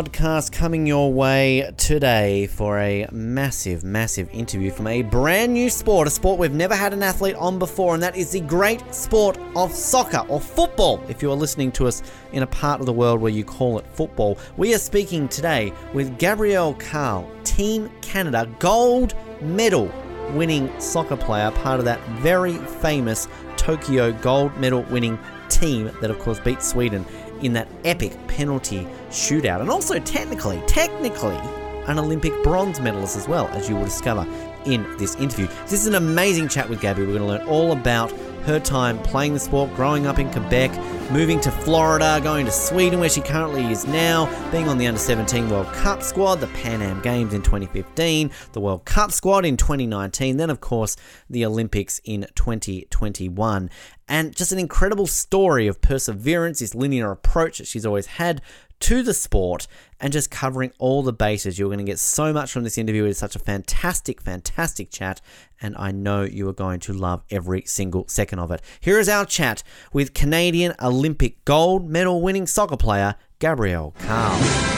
podcast coming your way today for a massive, massive interview from a brand new sport, a sport we've never had an athlete on before, and that is the great sport of soccer or football. If you are listening to us in a part of the world where you call it football, we are speaking today with Gabrielle Carle, Team Canada gold medal winning soccer player, part of that very famous Tokyo gold medal winning team that, of course, beat Sweden in that epic penalty shootout. And also, technically, technically, an Olympic bronze medalist as well, as you will discover in this interview. This is an amazing chat with Gabby. We're going to learn all about her time playing the sport, growing up in Quebec, moving to Florida, going to Sweden where she currently is now, being on the Under 17 World Cup squad, the Pan Am Games in 2015, the World Cup squad in 2019, then, of course, the Olympics in 2021. And just an incredible story of perseverance, this linear approach that she's always had to the sport and just covering all the bases. You're going to get so much from this interview. It is such a fantastic, fantastic chat, and I know you are going to love every single second of it. Here is our chat with Canadian Olympic gold medal winning soccer player Gabrielle Carle.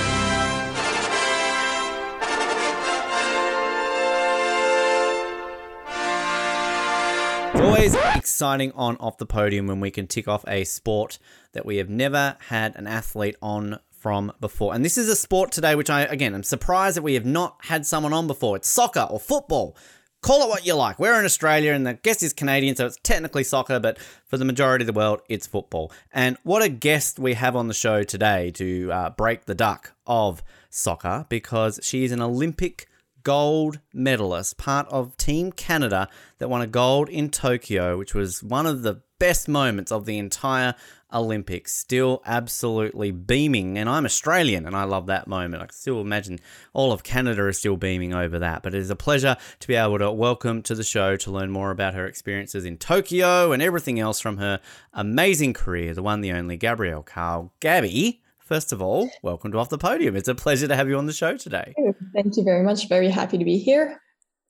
It's always exciting on off the podium when we can tick off a sport that we have never had an athlete on from before. And this is a sport today which I again am surprised that we have not had someone on before. It's soccer or football. Call it what you like. We're in Australia and the guest is Canadian, so it's technically soccer, but for the majority of the world, it's football. And what a guest we have on the show today to uh, break the duck of soccer because she is an Olympic gold medalist, part of Team Canada that won a gold in Tokyo, which was one of the best moments of the entire Olympics. Still absolutely beaming. And I'm Australian and I love that moment. I can still imagine all of Canada is still beaming over that. But it is a pleasure to be able to welcome to the show to learn more about her experiences in Tokyo and everything else from her amazing career, the one, the only Gabrielle Carle. Gabby, First of all, welcome to Off the Podium. It's a pleasure to have you on the show today. Thank you very much. Very happy to be here.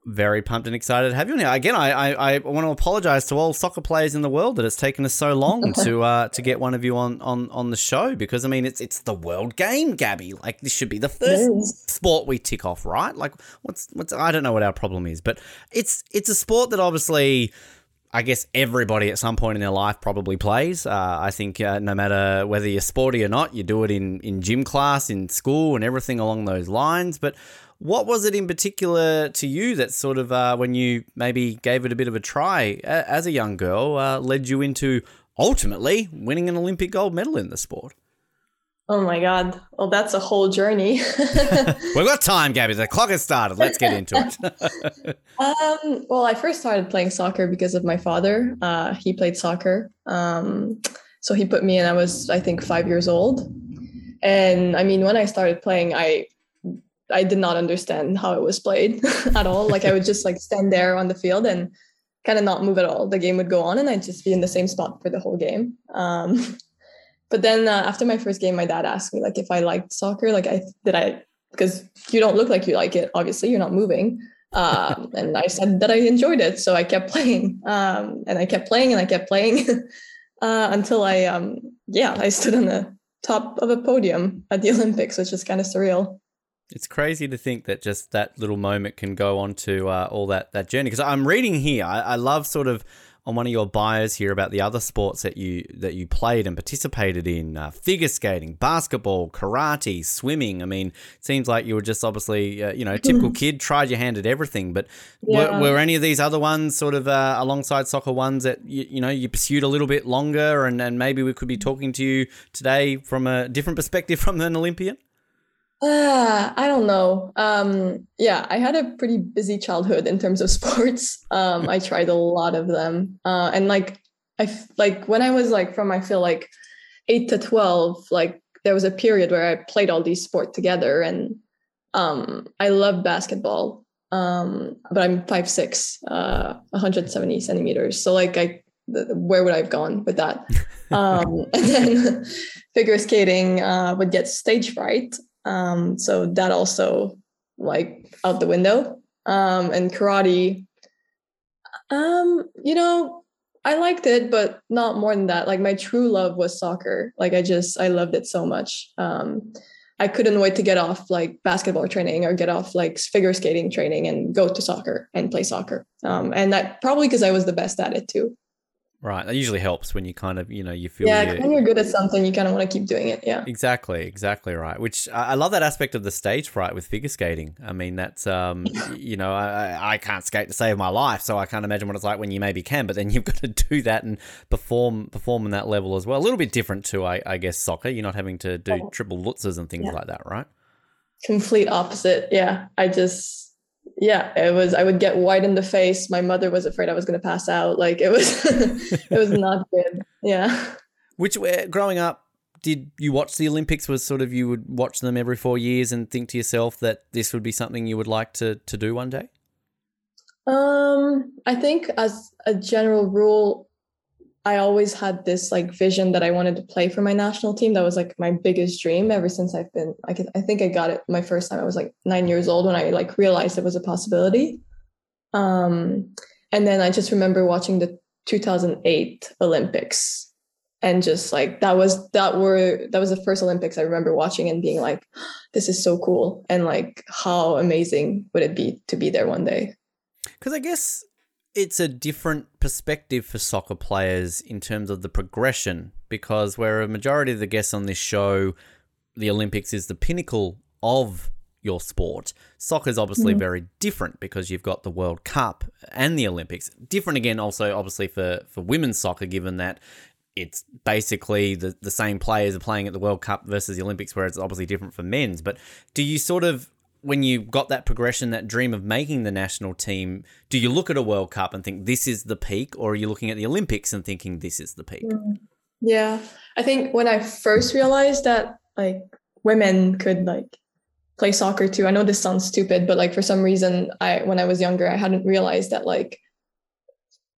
Very pumped and excited to have you on here. Again, I, I, I want to apologise to all soccer players in the world that it's taken us so long to uh, to get one of you on, on, on the show because I mean it's it's the world game, Gabby. Like this should be the first sport we tick off, right? Like what's what's I don't know what our problem is, but it's it's a sport that obviously I guess everybody at some point in their life probably plays. Uh, I think uh, no matter whether you're sporty or not, you do it in, in gym class, in school, and everything along those lines. But what was it in particular to you that sort of, uh, when you maybe gave it a bit of a try as a young girl, uh, led you into ultimately winning an Olympic gold medal in the sport? Oh my God. Well, that's a whole journey. We've got time, Gabby. The clock has started. Let's get into it. um, well, I first started playing soccer because of my father. Uh, he played soccer. Um, so he put me in, I was, I think, five years old. And I mean, when I started playing, I I did not understand how it was played at all. Like I would just like stand there on the field and kind of not move at all. The game would go on and I'd just be in the same spot for the whole game. Um, but then uh, after my first game, my dad asked me like if I liked soccer. Like I did I because you don't look like you like it. Obviously, you're not moving. Um, and I said that I enjoyed it, so I kept playing. Um, and I kept playing and I kept playing uh, until I um, yeah I stood on the top of a podium at the Olympics, which is kind of surreal. It's crazy to think that just that little moment can go on to uh, all that that journey. Because I'm reading here, I, I, love sort of on one of your bios here about the other sports that you that you played and participated in: uh, figure skating, basketball, karate, swimming. I mean, it seems like you were just obviously uh, you know typical kid, tried your hand at everything. But yeah. were, were, any of these other ones sort of uh, alongside soccer ones that you, you know you pursued a little bit longer, and and maybe we could be talking to you today from a different perspective from an Olympian? Uh, I don't know. Um, yeah, I had a pretty busy childhood in terms of sports. Um, I tried a lot of them, uh, and like I like when I was like from I feel like eight to twelve, like there was a period where I played all these sports together, and um, I love basketball. Um, but I'm five six, uh, 170 centimeters. So like I, where would I have gone with that? Um, and then figure skating uh, would get stage fright. Um, so that also like out the window. Um, and karate, um, you know, I liked it, but not more than that. Like my true love was soccer. Like I just I loved it so much. Um, I couldn't wait to get off like basketball training or get off like figure skating training and go to soccer and play soccer. Um, and that probably because I was the best at it too. Right. That usually helps when you kind of, you know, you feel. Yeah, when you're good at something, you kind of want to keep doing it. Yeah. Exactly. Exactly right. Which I love that aspect of the stage fright with figure skating. I mean, that's, um, you know, I, I can't skate to save my life, so I can't imagine what it's like when you maybe can. But then you've got to do that and perform perform on that level as well. A little bit different to, I, I guess, soccer. You're not having to do triple lutzes and things yeah. like that, right? Complete opposite. Yeah. I just yeah, it was. I would get white in the face. My mother was afraid I was going to pass out. Like it was, it was not good. Yeah. Which way growing up, did you watch the Olympics? Was sort of you would watch them every four years and think to yourself that this would be something you would like to to do one day. Um, I think as a general rule, I always had this like vision that I wanted to play for my national team. That was like my biggest dream ever since I've been. I I think I got it my first time. I was like nine years old when I like realized it was a possibility. Um, and then I just remember watching the 2008 Olympics, and just like that was that were that was the first Olympics I remember watching and being like, this is so cool, and like how amazing would it be to be there one day? Because I guess it's a different perspective for soccer players in terms of the progression because where a majority of the guests on this show the olympics is the pinnacle of your sport soccer is obviously mm-hmm. very different because you've got the world cup and the olympics different again also obviously for for women's soccer given that it's basically the, the same players are playing at the World Cup versus the Olympics, where it's obviously different for men's. But do you sort of when you got that progression, that dream of making the national team, do you look at a World Cup and think this is the peak, or are you looking at the Olympics and thinking this is the peak? Mm. Yeah, I think when I first realized that like women could like play soccer too. I know this sounds stupid, but like for some reason, I when I was younger, I hadn't realized that like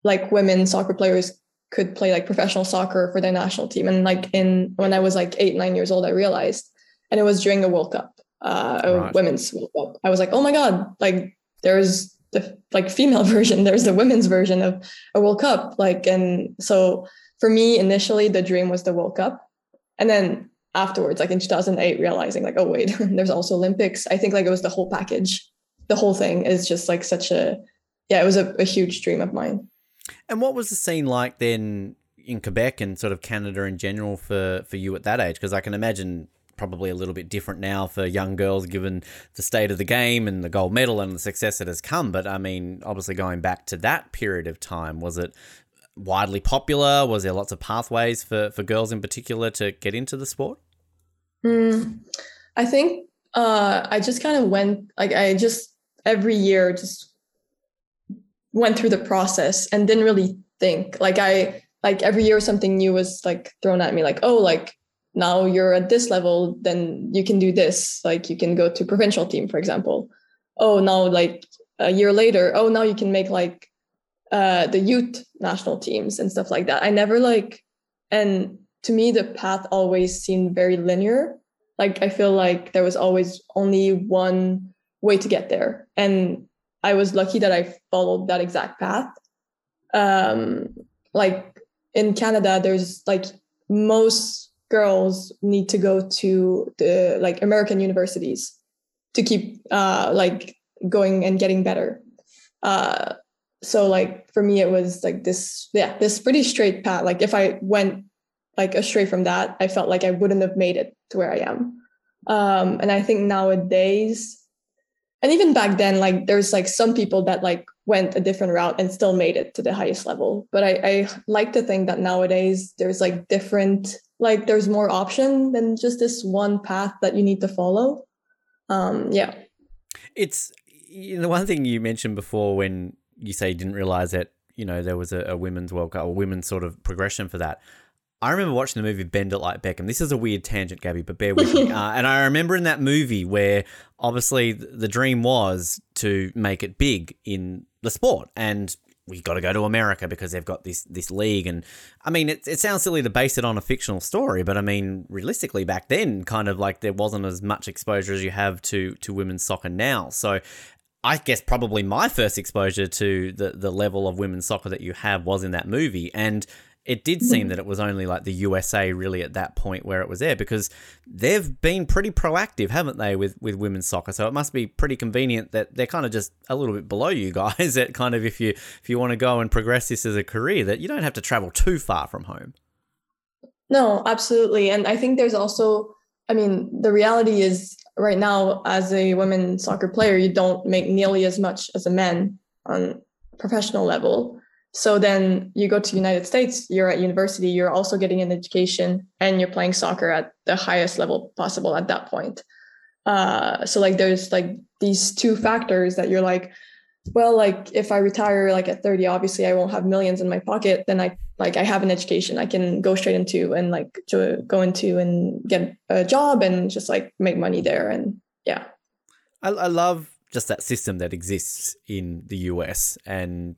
like women soccer players could play like professional soccer for their national team. And like in when I was like eight, nine years old, I realized, and it was during a World Cup uh, right. women's World Cup. I was like, oh my god, like there's the like female version, there's the women's version of a World Cup. Like, and so for me, initially the dream was the World Cup, and then afterwards, like in 2008, realizing like, oh wait, there's also Olympics. I think like it was the whole package. The whole thing is just like such a yeah, it was a, a huge dream of mine. And what was the scene like then in Quebec and sort of Canada in general for for you at that age? Because I can imagine probably a little bit different now for young girls given the state of the game and the gold medal and the success that has come. But I mean, obviously going back to that period of time, was it widely popular? Was there lots of pathways for, for girls in particular to get into the sport? Mm, I think uh, I just kind of went, like, I just every year just went through the process and didn't really think. Like, I, like every year something new was like thrown at me, like, oh, like now you're at this level then you can do this. Like you can go to provincial team for example. Oh now like a year later oh now you can make like uh the youth national teams and stuff like that. I never like and to me the path always seemed very linear. Like i feel like there was always only one way to get there. And i was lucky that i followed that exact path. Um like in canada there's like most girls need to go to the like American universities to keep uh, like going and getting better. Uh, so like for me, it was like this, yeah, this pretty straight path. Like if I went like astray from that, I felt like I wouldn't have made it to where I am. Um, and I think nowadays, and even back then, like there's like some people that like went a different route and still made it to the highest level. But I, I like to think that nowadays there's like different like there's more option than just this one path that you need to follow um, yeah. It's you know the one thing you mentioned before when you say you didn't realize that you know there was a, a women's World Cup or women's sort of progression for that. I remember watching the movie Bend It Like Beckham. This is a weird tangent, Gabby, but bear with me. Uh, and I remember in that movie where obviously the dream was to make it big in the sport, and we got to go to America because they've got this this league. And I mean, it, it sounds silly to base it on a fictional story, but I mean, realistically, back then, kind of like there wasn't as much exposure as you have to to women's soccer now. So I guess probably my first exposure to the the level of women's soccer that you have was in that movie, and it did seem mm-hmm. that it was only like the USA really at that point where it was there because they've been pretty proactive, haven't they, with with women's soccer? So it must be pretty convenient that they're kind of just a little bit below you guys. That kind of if you if you want to go and progress this as a career, that you don't have to travel too far from home. No, absolutely, and I think there's also, I mean, the reality is right now as a women soccer player, you don't make nearly as much as a man on professional level. So then you go to United States, you're at university, you're also getting an education and you're playing soccer at the highest level possible at that point. Uh, so like there's like these two factors that you're like, well, like if I retire like at 30, obviously I won't have millions in my pocket. Then I like I have an education I can go straight into and like to go into and get a job and just like make money there. And yeah. I, I love just that system that exists in the US and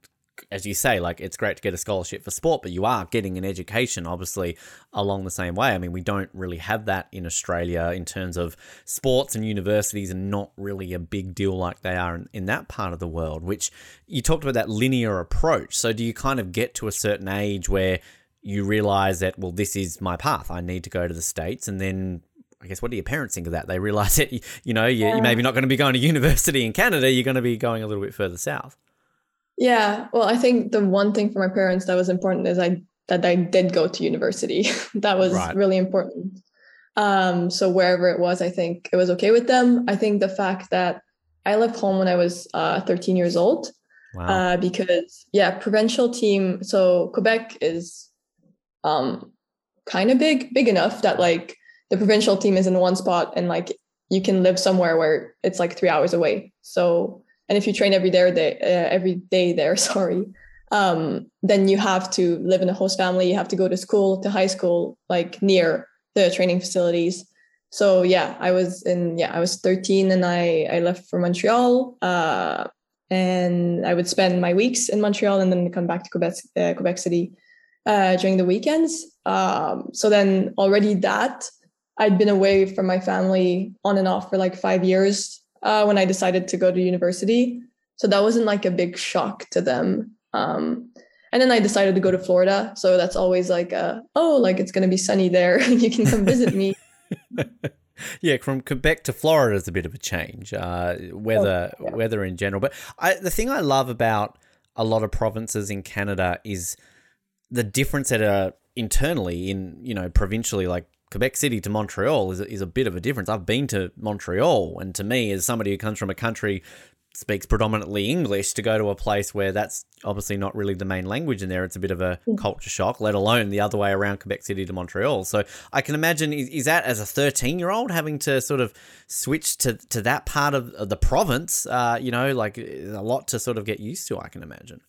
as you say, like it's great to get a scholarship for sport, but you are getting an education, obviously, along the same way. I mean, we don't really have that in Australia in terms of sports and universities, and not really a big deal like they are in, in that part of the world. Which you talked about that linear approach. So, do you kind of get to a certain age where you realize that, well, this is my path. I need to go to the States, and then I guess what do your parents think of that? They realize that you know you, are maybe not going to be going to university in Canada. You're going to be going a little bit further south. Yeah, well, I think the one thing for my parents that was important is I that I did go to university. that was right. really important. Um, so wherever it was, I think it was okay with them. I think the fact that I left home when I was uh, 13 years old, wow. uh, because yeah, provincial team. So Quebec is um, kind of big, big enough that like the provincial team is in one spot and like you can live somewhere where it's like three hours away. So and if you train every day, uh, every day there, sorry, um, then you have to live in a host family. You have to go to school, to high school, like near the training facilities. So yeah, I was in yeah, I was 13 and I I left for Montreal. Uh, and I would spend my weeks in Montreal and then come back to Quebec, uh, Quebec City uh, during the weekends. Um, so then already that I'd been away from my family on and off for like five years uh, when I decided to go to university. So that wasn't like a big shock to them. Um, and then I decided to go to Florida. So that's always like, a, oh, like it's going to be sunny there. you can come visit me. yeah, from Quebec to Florida is a bit of a change. Uh, weather, oh, yeah. weather in general. But I, the thing I love about a lot of provinces in Canada is the difference that are internally in you know provincially like Quebec City to Montreal is, is a bit of a difference. I've been to Montreal, and to me, as somebody who comes from a country speaks predominantly English, to go to a place where that's obviously not really the main language in there, it's a bit of a culture shock, let alone the other way around Quebec City to Montreal. So I can imagine, is, is that as a 13 year old having to sort of switch to, to that part of, of the province? Uh, you know, like a lot to sort of get used to, I can imagine.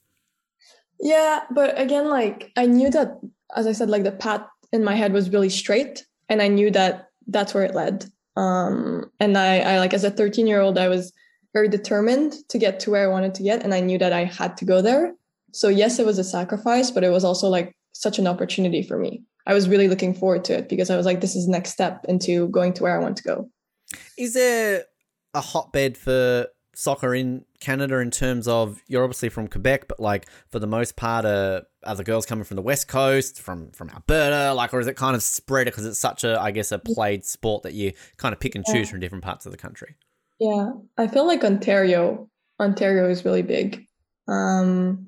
Yeah, but again, like I knew that, as I said, like the path in my head was really straight and I knew that that's where it led. Um, and I, I like as a 13 year old, I was very determined to get to where I wanted to get, and I knew that I had to go there. So yes, it was a sacrifice, but it was also like such an opportunity for me. I was really looking forward to it because I was like, this is next step into going to where I want to go. Is there a hotbed for soccer in Canada in terms of you're obviously from Quebec, but like for the most part, uh, are the girls coming from the west coast, from from Alberta, like, or is it kind of spread because it's such a, I guess, a played sport that you kind of pick and choose yeah. from different parts of the country? Yeah, I feel like Ontario, Ontario is really big. Um,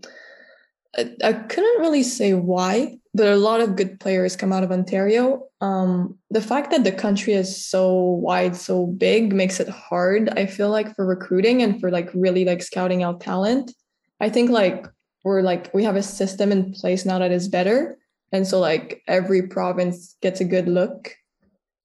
I, I couldn't really say why, but a lot of good players come out of Ontario. Um, the fact that the country is so wide, so big makes it hard. I feel like for recruiting and for like really like scouting out talent. I think like we're like we have a system in place now that is better, and so like every province gets a good look.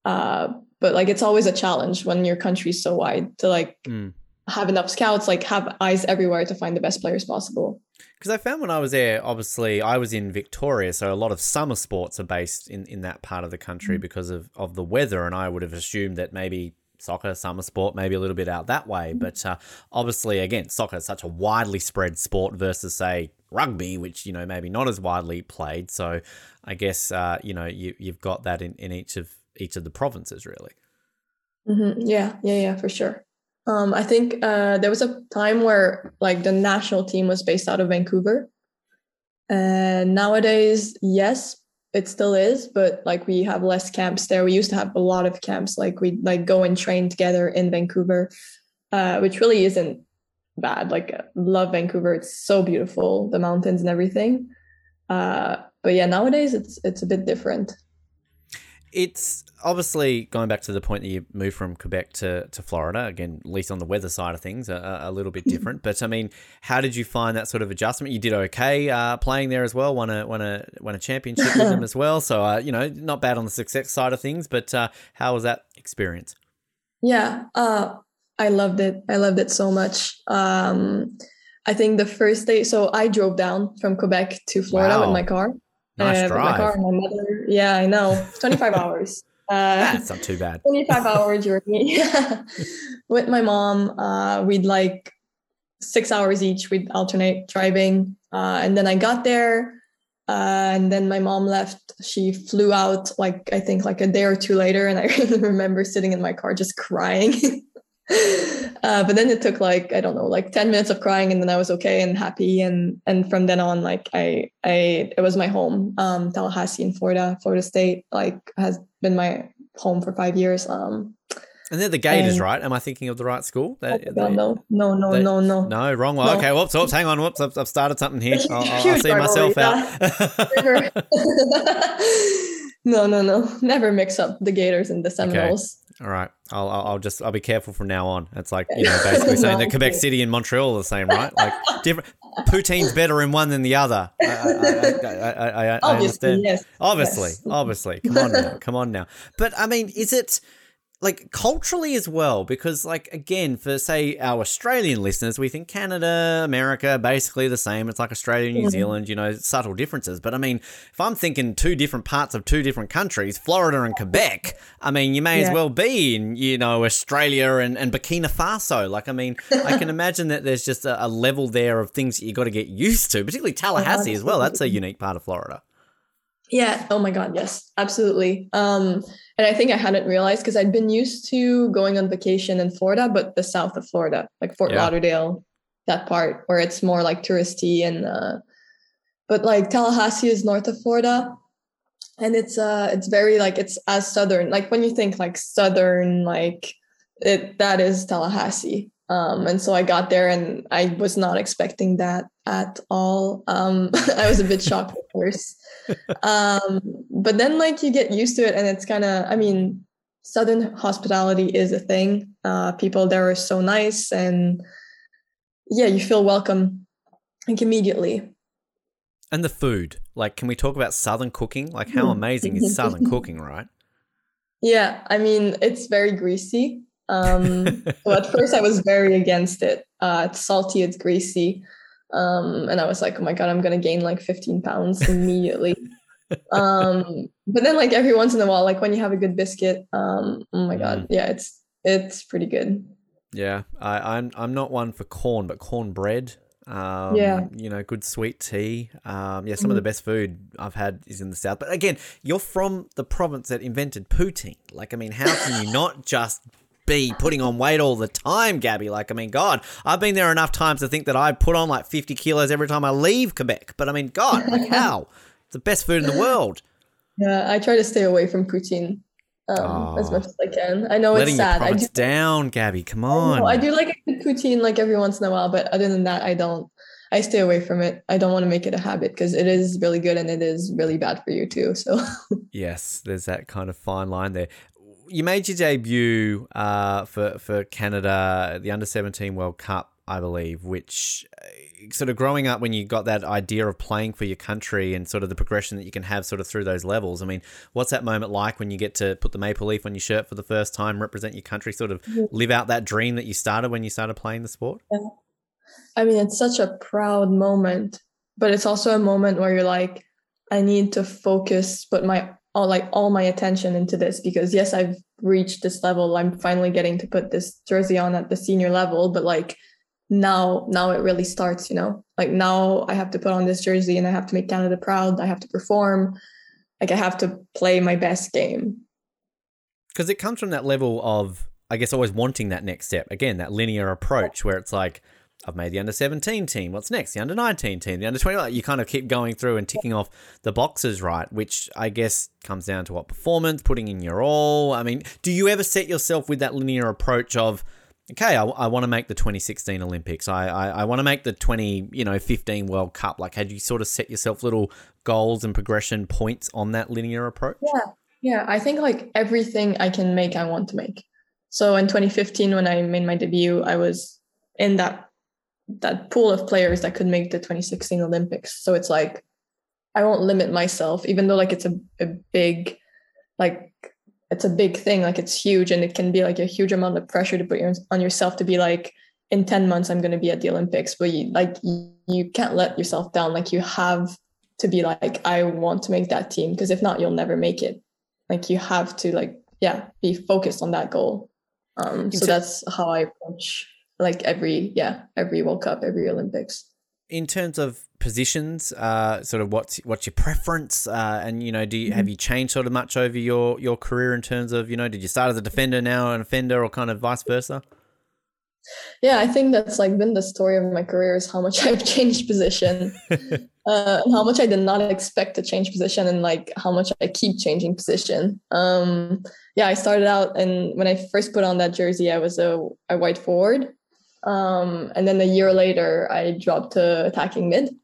Uh, but like it's always a challenge when your country's so wide to like Mm. Have enough scouts, like have eyes everywhere to find the best players possible. Because I found when I was there, obviously I was in Victoria, so a lot of summer sports are based in, in that part of the country because of, of the weather, and I would have assumed that maybe soccer, summer sport, maybe a little bit out that way. But uh, obviously, again, soccer is such a widely spread sport versus say rugby, which you know maybe not as widely played. So I guess uh, you know you you've got that in, in each of each of the provinces really. hmm Yeah, yeah, yeah, for sure. Um, I think uh, there was a time where like the national team was based out of Vancouver, and nowadays, yes, it still is, but like we have less camps there. We used to have a lot of camps. Like we like go and train together in Vancouver, uh, which really isn't bad. Like love Vancouver. It's so beautiful, the mountains and everything. Uh, but yeah, nowadays it's it's a bit different. It's obviously going back to the point that you moved from Quebec to, to Florida, again, at least on the weather side of things, a, a little bit different. But I mean, how did you find that sort of adjustment? You did okay uh, playing there as well, won a, won a, won a championship with them as well. So, uh, you know, not bad on the success side of things. But uh, how was that experience? Yeah, uh, I loved it. I loved it so much. Um, I think the first day, so I drove down from Quebec to Florida Wow. with my car. Nice uh, drive. my car and my mother. Yeah, I know. 25 hours. Uh, That's not too bad. 25 hour journey with my mom. Uh, we'd like six hours each. We'd alternate driving. Uh, and then I got there. Uh, and then my mom left. She flew out like I think like a day or two later, and I remember sitting in my car just crying. Uh, but then it took like I don't know, like ten minutes of crying, and then I was okay and happy. And and from then on, like I I it was my home. Um, Tallahassee in Florida, Florida State, like has been my home for five years. Um, And they're the Gators, And- right? Am I thinking of the right school? They- oh God, they- no, no, no, they- no, no. No, wrong one. No. Okay, whoops, whoops. Hang on, whoops. I've, I've started something here. I'll, I'll, I'll see myself out. No, no, no. Never mix up the Gators and the Seminoles. All right, I'll, I'll just I'll be careful from now on. It's like you know basically saying that Quebec City and Montreal are the same, right? Like different. Poutine's better in one than the other. I, I, I, I, understand. yes. Obviously, Yes. obviously. Come on now, come on now. But I mean, is it like culturally as well? Because like again, for say our Australian listeners, we think Canada, America, basically the same. It's like Australia, New Zealand, you know, subtle differences. But I mean, if I'm thinking two different parts of two different countries, Florida and Quebec, I mean, you may as well be in, you know, Australia and, and Burkina Faso. Like, I mean, I can imagine that there's just a, a level there of things that you got to get used to, particularly Tallahassee as well. That's a unique part of Florida. Yeah. Oh my God. Yes, absolutely. Um, and I think I hadn't realized because I'd been used to going on vacation in Florida, but the south of Florida, like Fort Yeah. Lauderdale, that part where it's more like touristy and uh, but like Tallahassee is north of Florida. And it's uh it's very like it's as southern. Like when you think like southern, like it that is Tallahassee. Um, and so I got there and I was not expecting that at all. Um, I was a bit shocked of first um but then like you get used to it and it's kind of i mean southern hospitality is a thing uh people there are so nice and yeah you feel welcome like immediately And the food. Like, can we talk about Southern cooking? Like, how amazing is Southern cooking, right? yeah i mean it's very greasy um so at first i was very against it uh it's salty it's greasy um and i was like oh my god i'm gonna gain like 15 pounds immediately um but then like every once in a while like when you have a good biscuit um oh my god yeah it's it's pretty good Yeah, I, I'm I'm not one for corn, but cornbread. Um, Yeah. Mm-hmm. you know, good sweet tea. Um, yeah, some of the best food I've had is in the south. But again, you're from the province that invented poutine. Like, I mean, how can you not just be putting on weight all the time, Gabby? Like, I mean, God, I've been there enough times to think that I put on like 50 kilos every time I leave Quebec. But I mean, God, like how? It's the best food in the world. Yeah, I try to stay away from poutine um, as Oh. much as I can. I know Letting it's your sad. I do, down, Gabby. Come I on. know, I do like a poutine like every once in a while, but other than that, I don't. I stay away from it. I don't want to make it a habit because it is really good and it is really bad for you too. So Yes, there's that kind of fine line there. You made your debut uh, for for Canada at the Under 17 World Cup I believe, which uh, sort of growing up when you got that idea of playing for your country and sort of the progression that you can have sort of through those levels. I mean, what's that moment like when you get to put the maple leaf on your shirt for the first time, represent your country, sort of live out that dream that you started when you started playing the sport? Yeah. I mean, it's such a proud moment, but it's also a moment where you're like, I need to focus, put my all like all my attention into this because yes, I've reached this level. I'm finally getting to put this jersey on at the senior level, but like now now it really starts, you know. Like now I have to put on this jersey and I have to make Canada proud. I have to perform. Like I have to play my best game. Because it comes from that level of I guess always wanting that next step. Again, that linear approach where it's like I've made the under 17 team. What's next? The under 19 team, the under 20. Like You kind of keep going through and ticking off the boxes, right? Which I guess comes down to what performance, putting in your all. I mean, do you ever set yourself with that linear approach of, okay, I, I want to make the 2016 Olympics. I, I, I want to make the 20, you know, 15 World Cup. Like, had you sort of set yourself little goals and progression points on that linear approach? Yeah. Yeah. I think like everything I can make, I want to make. So in 2015, when I made my debut, I was in that that pool of players that could make the 2016 Olympics. So it's like I won't limit myself, even though like it's a, a big like it's a big thing, like it's huge and it can be like a huge amount of pressure to put your, on yourself to be like in 10 months I'm going to be at the Olympics, but you like you, you can't let yourself down. Like you have to be like I want to make that team because if not you'll never make it. Like you have to like yeah, be focused on that goal. Um so that's how I approach like every yeah every World Cup, every Olympics. In terms of positions, uh, sort of what's what's your preference, uh, and you know, do you, mm-hmm. have you changed sort of much over your your career in terms of you know, did you start as a defender now an offender, or kind of vice versa? Yeah, I think that's like been the story of my career is how much I've changed position, uh, how much I did not expect to change position, and like how much I keep changing position. Um, yeah, I started out, and when I first put on that jersey, I was a, a white forward, um, and then a year later, I dropped to attacking mid.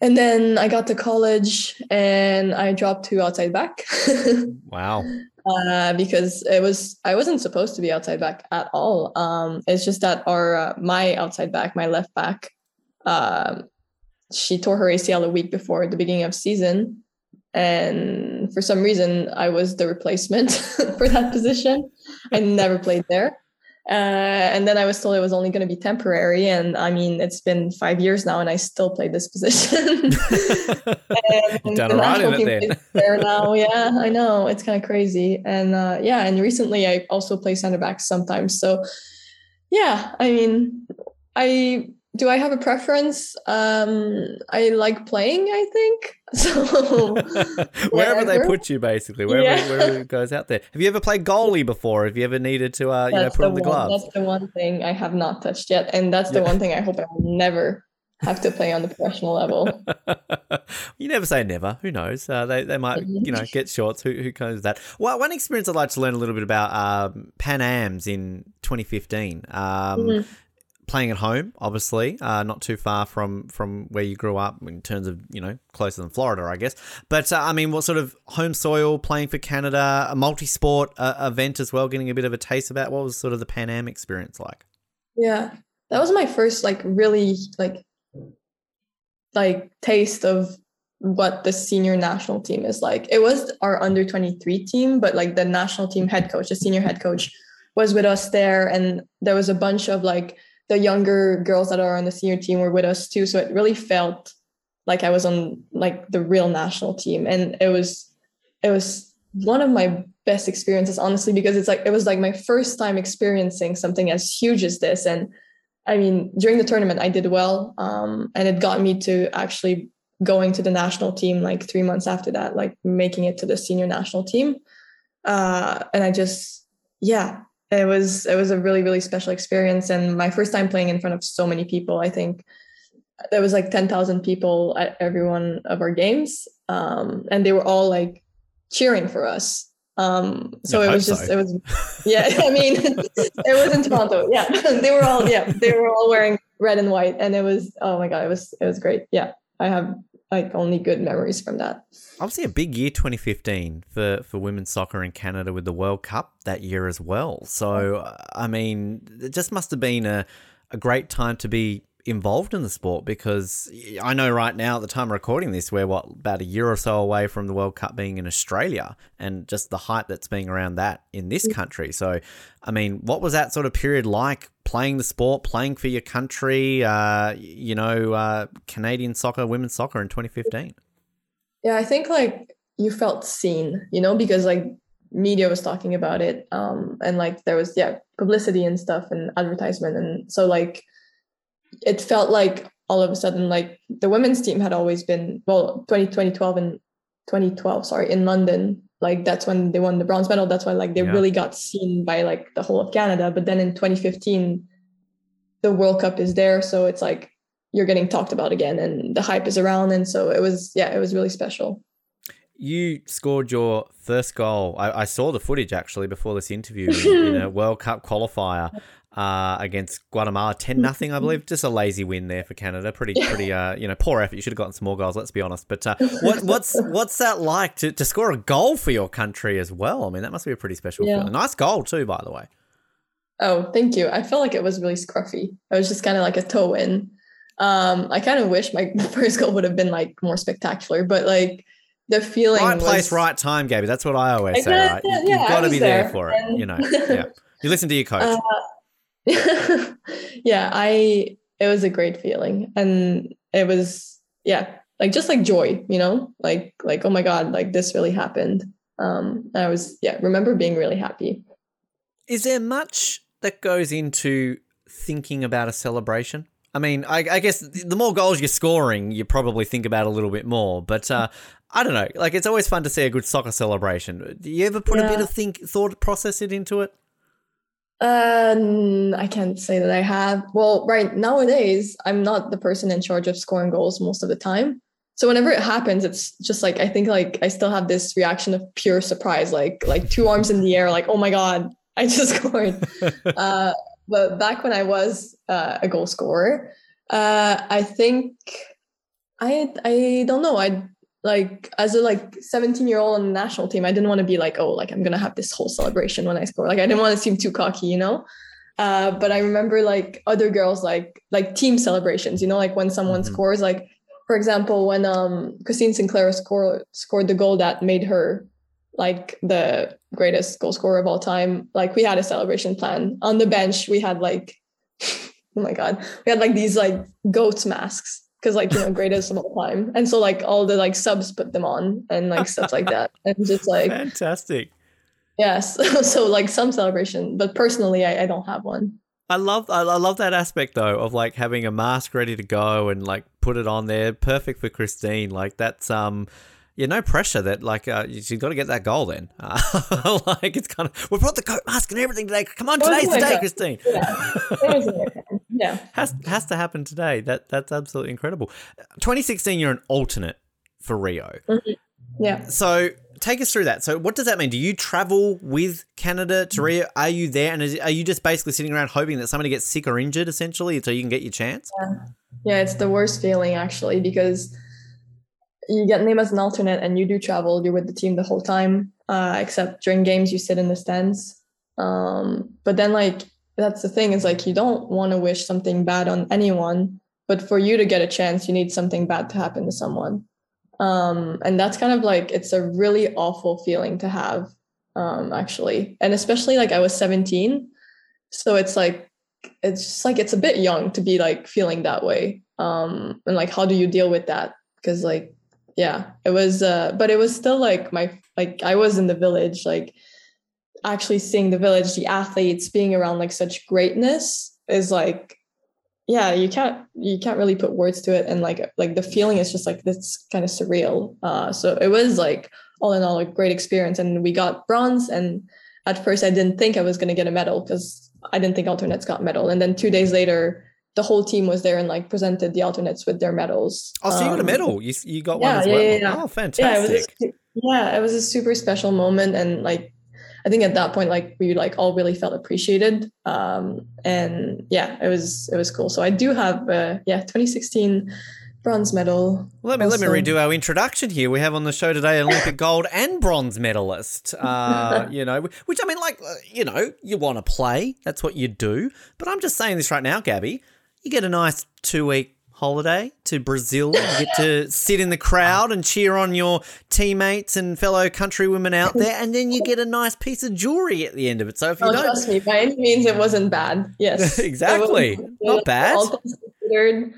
And then I got to college and I dropped to outside back. wow. Uh, because it was I wasn't supposed to be outside back at all. Um, it's just that our uh, my outside back, my left back, uh, she tore her ACL a week before the beginning of season, and for some reason I was the replacement for that position. I never played there. Uh, and then I was told it was only going to be temporary. And I mean, it's been five years now, and I still play this position. Done the in it then. there now, yeah, I know it's kind of crazy. And uh, yeah, and recently I also play center back sometimes. So yeah, I mean, I do I have a preference? Um, I like playing. I think so. wherever they put you, basically, wherever, yeah. wherever it goes out there. Have you ever played goalie before? Have you ever needed to, uh, you know, put on the one, gloves? That's the one thing I have not touched yet, and that's the yeah. one thing I hope I will never have to play on the professional level. you never say never. Who knows? Uh, they they might you know get shorts. Who who knows that? Well, one experience I'd like to learn a little bit about um, Pan Am's in 2015. Um, mm-hmm playing at home, obviously, uh, not too far from from where you grew up in terms of you know closer than Florida, I guess. But uh, I mean, what sort of home soil playing for Canada, a multi-sport uh, event as well, getting a bit of a taste that. What was sort of the Pan Am experience like? Yeah, that was my first like really like like taste of what the senior national team is like. It was our under 23 team, but like the national team head coach, the senior head coach was with us there and there was a bunch of like the younger girls that are on the senior team were with us too. So it really felt like I was on like the real national team. And it was it was one of my best experiences, honestly, because it's like it was like my first time experiencing something as huge as this. And I mean, during the tournament, I did well. Um, and it got me to actually going to the national team like three months after that, like making it to the senior national team. Uh, and I just, yeah, it was it was a really really special experience. And my first time playing in front of so many people i think there was like 10,000 people at every one of our games. Um, and they were all like cheering for us. Um, so it was just so. it was yeah i mean it was in toronto. Yeah they were all yeah they were all wearing red and white. And it was oh my god it was it was great. Yeah i have like only good memories from that. Obviously, a big year 2015 for, for women's soccer in Canada with the World Cup that year as well. So, uh, I mean, it just must have been a, a great time to be involved in the sport because I know right now at the time of recording this we're what about a year or so away from the World Cup being in Australia and just the hype that's being around that in this country. So, I mean, what was that sort of period like playing the sport, playing for your country, uh, you know, uh, Canadian soccer, women's soccer in 2015? Yeah, I think like you felt seen, you know, because like media was talking about it um and like there was yeah publicity and stuff and advertisement and so like it felt like all of a sudden like the women's team had always been well 20, 2012 and 2012 sorry in london like that's when they won the bronze medal. That's why like they Yeah. really got seen by like the whole of canada. But then in 2015 the world cup is there so it's like you're getting talked about again and the hype is around. And so it was yeah it was really special. You scored your first goal. I, I saw the footage actually before this interview in, in a World Cup qualifier uh, against Guatemala, ten nothing, I believe. Just a lazy win there for Canada. Pretty, pretty, uh, you know, poor effort. You should have gotten some more goals. Let's be honest. But uh, what, what's what's that like to, to score a goal for your country as well? I mean, that must be a pretty special Yeah. feeling. Nice goal too, by the way. Oh, thank you. I felt like it was really scruffy. It was just kind of like a toe in. Um, I kind of wish my first goal would have been like more spectacular, but like the feeling Right was, place, right time, Gabby. That's what I always I say. Right? yeah, you've I got to be there, there, for it. and- You know. Yeah. You listen to your coach. Uh, yeah, I it was a great feeling. And it was yeah, like just like joy, you know? Like like oh my god, like this really happened. Um I was yeah, remember being really happy. Is there much that goes into thinking about a celebration? I mean, I, I guess the more goals you're scoring, you probably think about a little bit more. But uh, I don't know. Like, it's always fun to see a good soccer celebration. Do you ever put a bit of think, thought, process it into it? Um, I can't say that I have. Well, right nowadays, I'm not the person in charge of scoring goals most of the time. So whenever it happens, it's just like I think like I still have this reaction of pure surprise, like like two arms in the air, like oh my god, I just scored. uh, but back when I was uh, a goal scorer, uh, I think I I don't know. I like as a like 17 year old on the national team, I didn't want to be like, oh, like I'm gonna have this whole celebration when I score. Like I didn't want to seem too cocky, you know. Uh, but I remember like other girls like like team celebrations, you know, like when someone Mhm. scores, like for example, when um Christine Sinclair scored scored the goal that made her like the greatest goal scorer of all time. Like we had a celebration plan on the bench. We had like, oh my god, we had like these like goats masks because like you know greatest of all time, and so like all the like subs put them on and like stuff like that, and just like Fantastic. yes, so like some celebration, but personally I, I don't have one. I love I love that aspect though of like having a mask ready to go and like put it on there, perfect for Christine. Like that's um, yeah, no pressure that like uh, she's got to get that goal then. Uh, like it's kind of we brought the coat mask and everything today. Come on, today's the day, Christine. Yeah, It was amazing. Yeah. Has has to happen today. That that's absolutely incredible. 2016, you're an alternate for Rio. Yeah. So take us through that. So what does that mean? Do you travel with Canada to Rio? Are you there, and is, are you just basically sitting around hoping that somebody gets sick or injured, essentially, so you can get your chance? Yeah, it's the worst feeling actually because you get named as an alternate and you do travel. You're with the team the whole time, uh, except during games you sit in the stands. Um, but then like that's the thing is like you don't want to wish something bad on anyone, but for you to get a chance, you need something bad to happen to someone. Um, and that's kind of like it's a really awful feeling to have, um, actually, and especially like I was 17, so it's like it's just like it's a bit young to be like feeling that way. Um and like how do you deal with that? Because like yeah it was uh but it was still like my like i was in the village like actually seeing the village the athletes being around like such greatness is like yeah you can't you can't really put words to it and like like the feeling is just like this kind of surreal uh so it was like all in all a great experience and we got bronze and at first i didn't think i was going to get a medal because i didn't think alternates got medal and then two days later the whole team was there and like presented the alternates with their medals Oh, so you got a Um, medal. You, you got yeah, one as yeah, well. yeah, yeah. Oh, yeah, it fantastic. was a, yeah, it was a super special moment, and like I think at that point, like we like all really felt appreciated, um, and yeah, it was it was cool. So I do have uh, yeah, 2016 bronze medal. Let me let me redo our introduction here. We have on the show today an Olympic gold and bronze medalist. Uh, you know, which I mean, like uh, you know, you want to play. That's what you do. But I'm just saying this right now, Gabby. You get a nice two week holiday to Brazil. You get to sit in the crowd and cheer on your teammates and fellow countrywomen out there, and then you get a nice piece of jewelry at the end of it. So if you Oh, don't, trust me, by any means, it wasn't bad. Yes, Exactly. Not bad. All considered,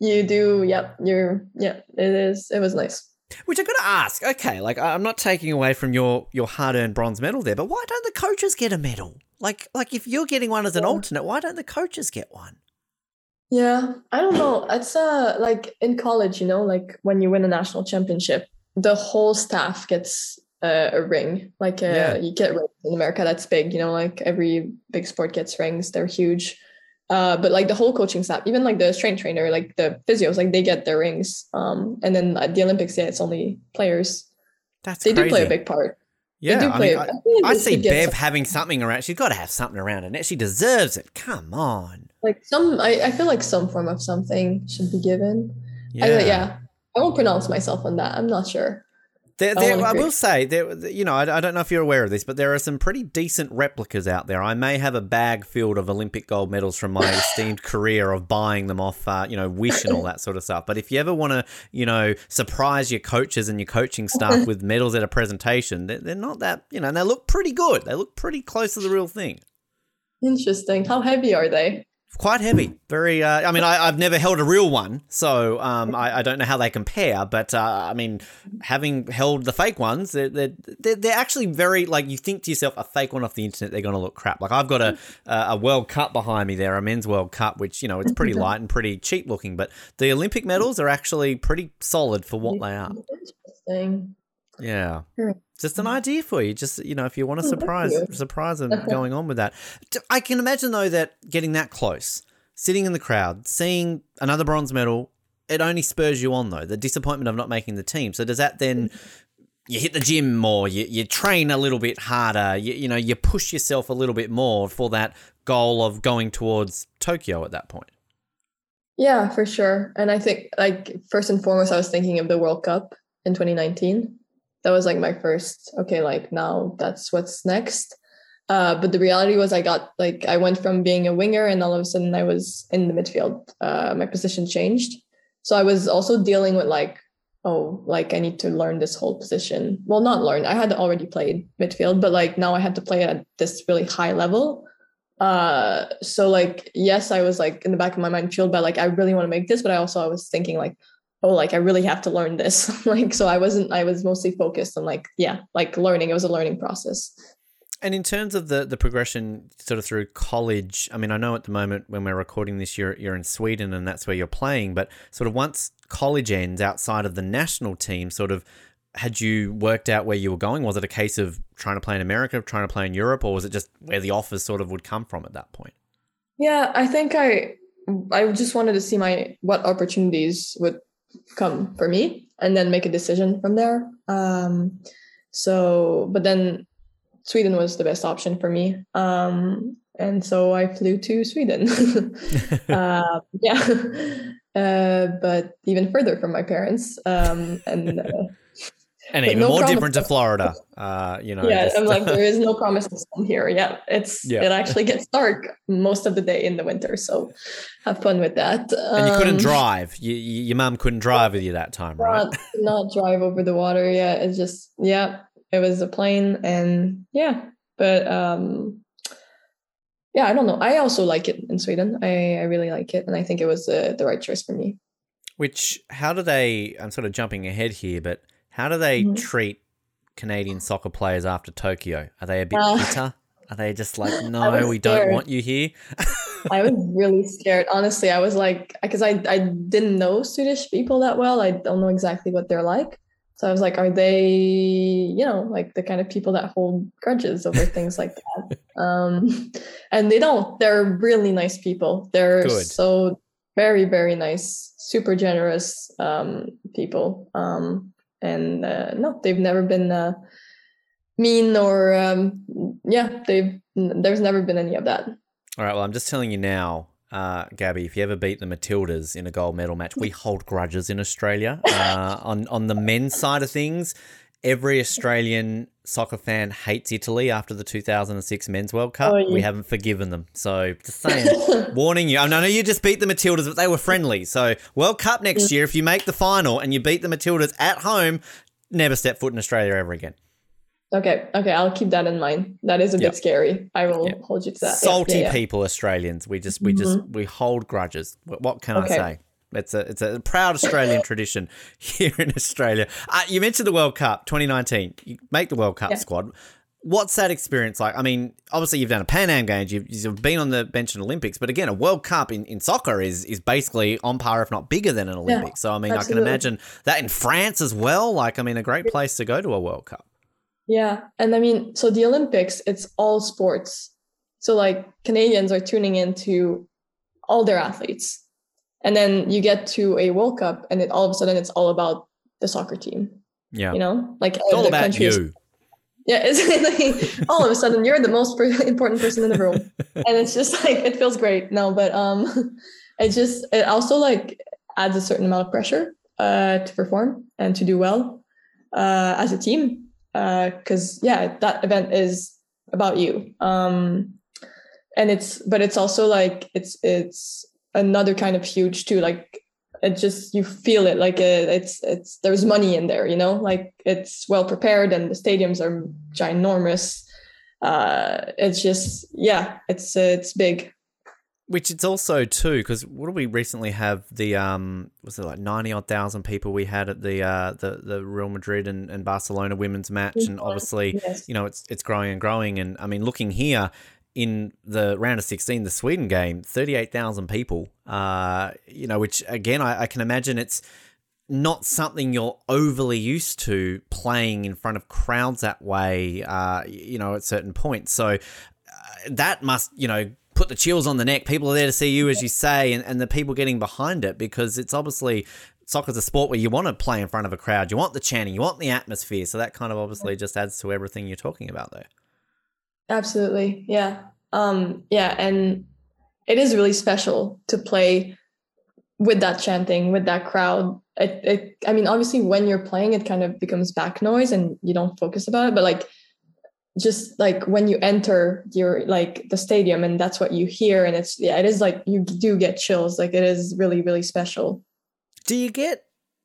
you do. Yep, you're. Yeah, it is. It was nice. Which I got to ask. Okay, like I'm not taking away from your your hard-earned bronze medal there, but why don't the coaches get a medal? Like like if you're getting one as an alternate, why don't the coaches get one? Yeah, I don't know. It's uh like in college, you know, like when you win a national championship, the whole staff gets uh, a ring. Like uh, Yeah. you get rings in America. That's big, you know. Like every big sport gets rings. They're huge. Uh, but like the whole coaching staff, even like the strength trainer, like the physios, like they get their rings. Um, and then at the Olympics, yeah, it's only players. That's They do play a big part. Yeah, they do I, mean, I, see Bev having something around. She's got to have something around her neck. She deserves it. Come on. Like some. I, I feel like some form of something should be given. Yeah. I, yeah. I won't pronounce myself on that. I'm not sure. There, I there, I will say, there, you know, I, I don't know if you're aware of this, but there are some pretty decent replicas out there. I may have a bag filled of Olympic gold medals from my esteemed career of buying them off, uh, you know, Wish and all that sort of stuff. But if you ever want to, you know, surprise your coaches and your coaching staff with medals at a presentation, they're, they're not that, you know, and they look pretty good. They look pretty close to the real thing. Interesting. How heavy are they? Quite heavy. Very. Uh, I mean, I, I've never held a real one, so um, I, I don't know how they compare. But uh, I mean, having held the fake ones, they're, they're, they're, they're actually very like you think to yourself, a fake one off the internet, they're going to look crap. Like I've got a a World Cup behind me there, a men's World Cup, which you know it's pretty light and pretty cheap looking, but the Olympic medals are actually pretty solid for what they are. Interesting. Yeah. Just an mm-hmm. idea for you. Just you know, if you want to Oh, surprise surprise them going on with that. I can imagine though that getting that close, sitting in the crowd, seeing another bronze medal, it only spurs you on though. The disappointment of not making the team. So does that then mm-hmm. you hit the gym more, you, you train a little bit harder, you, you know, you push yourself a little bit more for that goal of going towards Tokyo at that point. Yeah, for sure. And I think like first and foremost, I was thinking of the World Cup in 2019. That was like my first, okay, like now that's what's next. Uh, but the reality was I got like I went from being a winger and all of a sudden I was in the midfield. Uh, my position changed. So I was also dealing with like, oh, like I need to learn this whole position. Well, not learn. I had already played midfield, but like now I had to play at this really high level uh so like yes i was like in the back of my mind fueled by like i really want to make this but i also i was thinking like oh like i really have to learn this like so i wasn't i was mostly focused on like yeah like learning it was a learning process And in terms of the the progression sort of through college, I mean, I know at the moment when we're recording this, you're you're in Sweden and that's where you're playing. But sort of once college ends, outside of the national team, sort of had you worked out where you were going? Was it a case of trying to play in America, trying to play in Europe, or was it just where the offers sort of would come from at that point? yeah i think i i just wanted to see my what opportunities would come for me and then make a decision from there. Um so but then sweden was the best option for me. Um and so i flew to sweden. Uh, yeah. Uh, but even further from my parents um and uh, And But even no more different to Florida, uh, you know. yeah just- i'm like there is no promises here yeah it's Yeah. it actually gets dark most of the day in the winter so have fun with that and you couldn't Um, drive. You, you, your mom couldn't drive with you that time, right? not, not drive over the water yeah it's just yeah it was a plane and yeah but um yeah i don't know i also like it in sweden i i really like it and i think it was uh, the right choice for me Which, how do they? I'm sort of jumping ahead here, but how do they Mhm. treat Canadian soccer players after Tokyo? Are they a bit Uh, bitter? Are they just like, no, we don't want you here? I was really scared. Honestly, I was like, because I, I didn't know Swedish people that well. I don't know exactly what they're like. So I was like, are they, you know, like the kind of people that hold grudges over things like that? Um, and they don't. They're really nice people. They're Good. so very, very nice, super generous um, people. Um, and uh, no, they've never been uh, mean or, um, yeah, they've, there's never been any of that. All right, well, I'm just telling you now, uh, Gabby, if you ever beat the Matildas in a gold medal match, we hold grudges in Australia. Uh, on on the men's side of things, every Australian soccer fan hates Italy after the 2006 Men's World Cup. Oh, yeah. We haven't forgiven them. So just saying, warning you. I know you just beat the Matildas, but they were friendly. So World Cup next year, if you make the final and you beat the Matildas at home, never step foot in Australia ever again. Okay, okay, I'll keep that in mind. That is a Yep. bit scary. I will Yep. hold you to that. Salty yeah, yeah. people australians we just we just mm-hmm. we hold grudges what, what can i say it's a it's a proud australian tradition here in australia uh, you mentioned the world cup 2019 you make the world cup Yeah. squad what's that experience like i mean obviously you've done a pan am games you've, you've been on the bench in olympics but again a world cup in, in soccer is is basically on par if not bigger than an olympics so i mean i can imagine that in france as well like i mean a great place to go to a world cup Yeah. And I mean, so the Olympics, it's all sports. So like Canadians are tuning into all their athletes. And then you get to a World Cup and it all of a sudden it's all about the soccer team. yeah You know? Like it's all the about you Yeah, it's like all of a sudden you're the most important person in the room, and it's just like it feels great. No, but um, it just it also like adds a certain amount of pressure uh to perform and to do well uh as a team uh because yeah that event is about you um and it's but it's also like it's it's another kind of huge too like it just you feel it like it, it's it's there's money in there you know? Like it's well prepared and the stadiums are ginormous. Uh it's just yeah it's it's big. Which it's also too because what do we recently have the um was it like ninety odd thousand people we had at the uh the the Real Madrid and, and Barcelona women's match? And obviously Yes. you know it's it's growing and growing. And I mean looking here in the round of sixteen the Sweden game thirty eight thousand people uh you know which again I, I can imagine it's not something you're overly used to playing in front of crowds that way, uh, you know, at certain points. So uh, that must, you know, put the chills on the neck. People are there to see you, as you say, and, and the people getting behind it because it's obviously soccer's a sport where you want to play in front of a crowd. You want the chanting, you want the atmosphere. So that kind of obviously just adds to everything you're talking about there. Absolutely. Yeah. Um, yeah. And it is really special to play with that chanting, with that crowd. It, it, I mean, obviously, when you're playing, it kind of becomes back noise and you don't focus about it. But like, just like when you enter your like the stadium and that's what you hear, and it's yeah, it is like you do get chills. Like it is really, really special. Do you get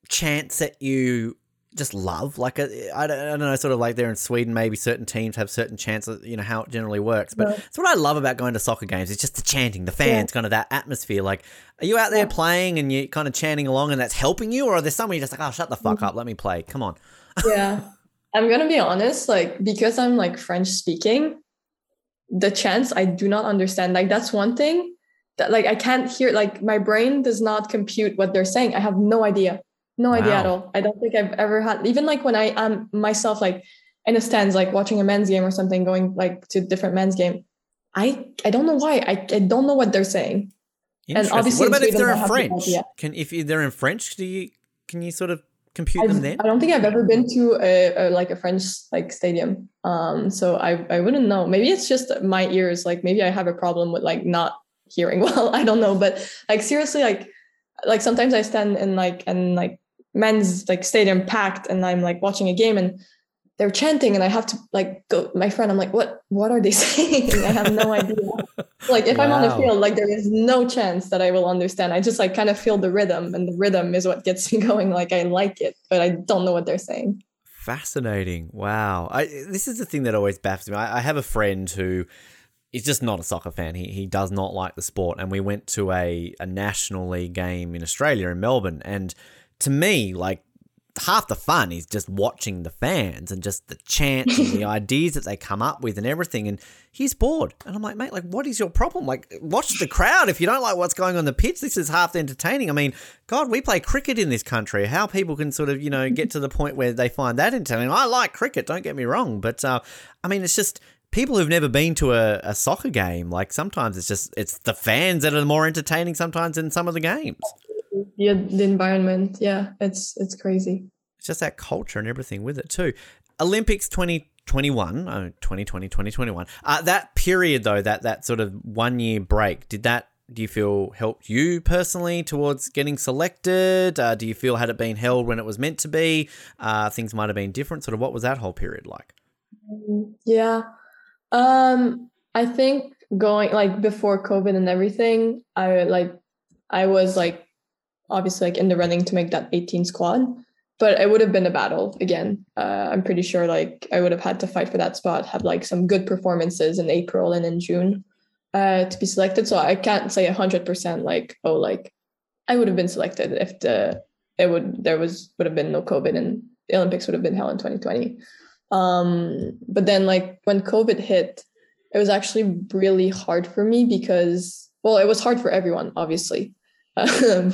chants that you just love? Like, uh, I don't, I don't know, sort of like there in Sweden, maybe certain teams have certain chants, uh, you know, how it generally works. But it's what I love about going to soccer games. It's just the chanting, the fans, kind of that atmosphere. Like, are you out there Yeah. playing and you're kind of chanting along and that's helping you? Or are there some where you're just like, oh, shut the fuck Mm-hmm. up, let me play? Come on. yeah i'm gonna be honest like because i'm like french speaking the chants i do not understand like that's one thing that like i can't hear like my brain does not compute what they're saying i have no idea no idea at all i don't think i've ever had even like when i am myself like in the stands like watching a men's game or something going like to different men's game i i don't know why i, I don't know what they're saying Interesting. obviously what about if they're in French? Can if they're in French, do you can you sort of compute I've, them then? I don't think I've ever been to a, a like a French like stadium. Um, so I I wouldn't know. Maybe it's just my ears. Like maybe I have a problem with like not hearing well. I don't know. But like seriously, like like sometimes I stand in like and like men's like stadium packed, and I'm like watching a game and they're chanting, and I have to like go. My friend, I'm like, what what are they saying? I have no idea. Like if I'm on the field, like there is no chance that I will understand. I just like kind of feel the rhythm, and the rhythm is what gets me going. Like I like it, but I don't know what they're saying. Fascinating. Wow. I, this is the thing that always baffles me. I, I have a friend who is just not a soccer fan. He, he does not like the sport. And we went to a, a National League game in Australia, in Melbourne. And to me, like, half the fun is just watching the fans and just the chants and the ideas that they come up with and everything. And he's bored. And I'm like, mate, like, what is your problem? Like, watch the crowd. If you don't like what's going on the pitch, this is half entertaining. I mean, God, we play cricket in this country. How people can sort of, you know, get to the point where they find that entertaining. I like cricket, don't get me wrong. But, uh, I mean, it's just people who've never been to a, a soccer game. Like, sometimes it's just, it's the fans that are more entertaining sometimes than some of the games. The, the environment, yeah, it's it's crazy. It's just that culture and everything with it too. Olympics 2021, oh, 2020, 2021. Uh, that period though, that that sort of one year break, did that do you feel helped you personally towards getting selected? Uh, do you feel had it been held when it was meant to be, uh, things might have been different? Sort of what was that whole period like? Yeah. Um, I think going like before COVID and everything, I like I was like obviously like in the running to make that 18 squad, but it would have been a battle again. Uh, I'm pretty sure like I would have had to fight for that spot, have like some good performances in April and in June uh, to be selected. So I can't say hundred percent like oh like I would have been selected if the it would there was would have been no COVID and the Olympics would have been held in 2020. Um, but then like when COVID hit, it was actually really hard for me because well it was hard for everyone obviously um,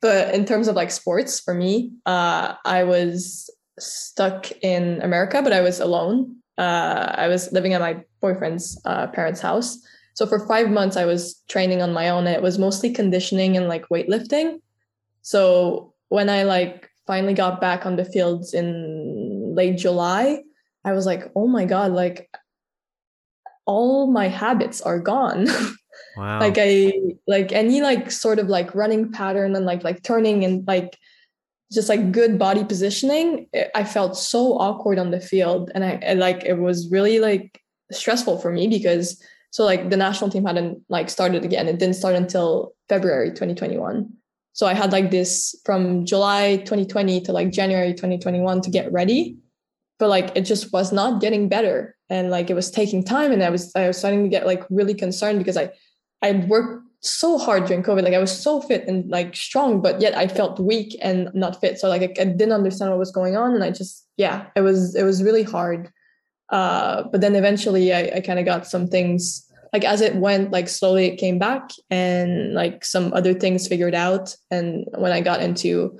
but in terms of like sports for me uh, i was stuck in america but i was alone. Uh, i was living at my boyfriend's uh, parents house. So for five months i was training on my own. It was mostly conditioning and like weightlifting. So when i like finally got back on the fields in late july i was like oh my god like all my habits are gone. Wow. like I like any like sort of like running pattern and like like turning and like just like good body positioning. Eh, I felt so awkward on the field, and I and, like it was really like stressful for me because so like the national team hadn't like started again. It didn't start until February 2021. So I had like this from July 2020 to like January 2021 to get ready but like it just was not getting better and like it was taking time and i was i was starting to get like really concerned because i i worked so hard during covid like i was so fit and like strong but yet i felt weak and not fit so like i, I didn't understand what was going on and i just yeah it was it was really hard uh but then eventually i, I kind of got some things like as it went like slowly it came back and like some other things figured out and when i got into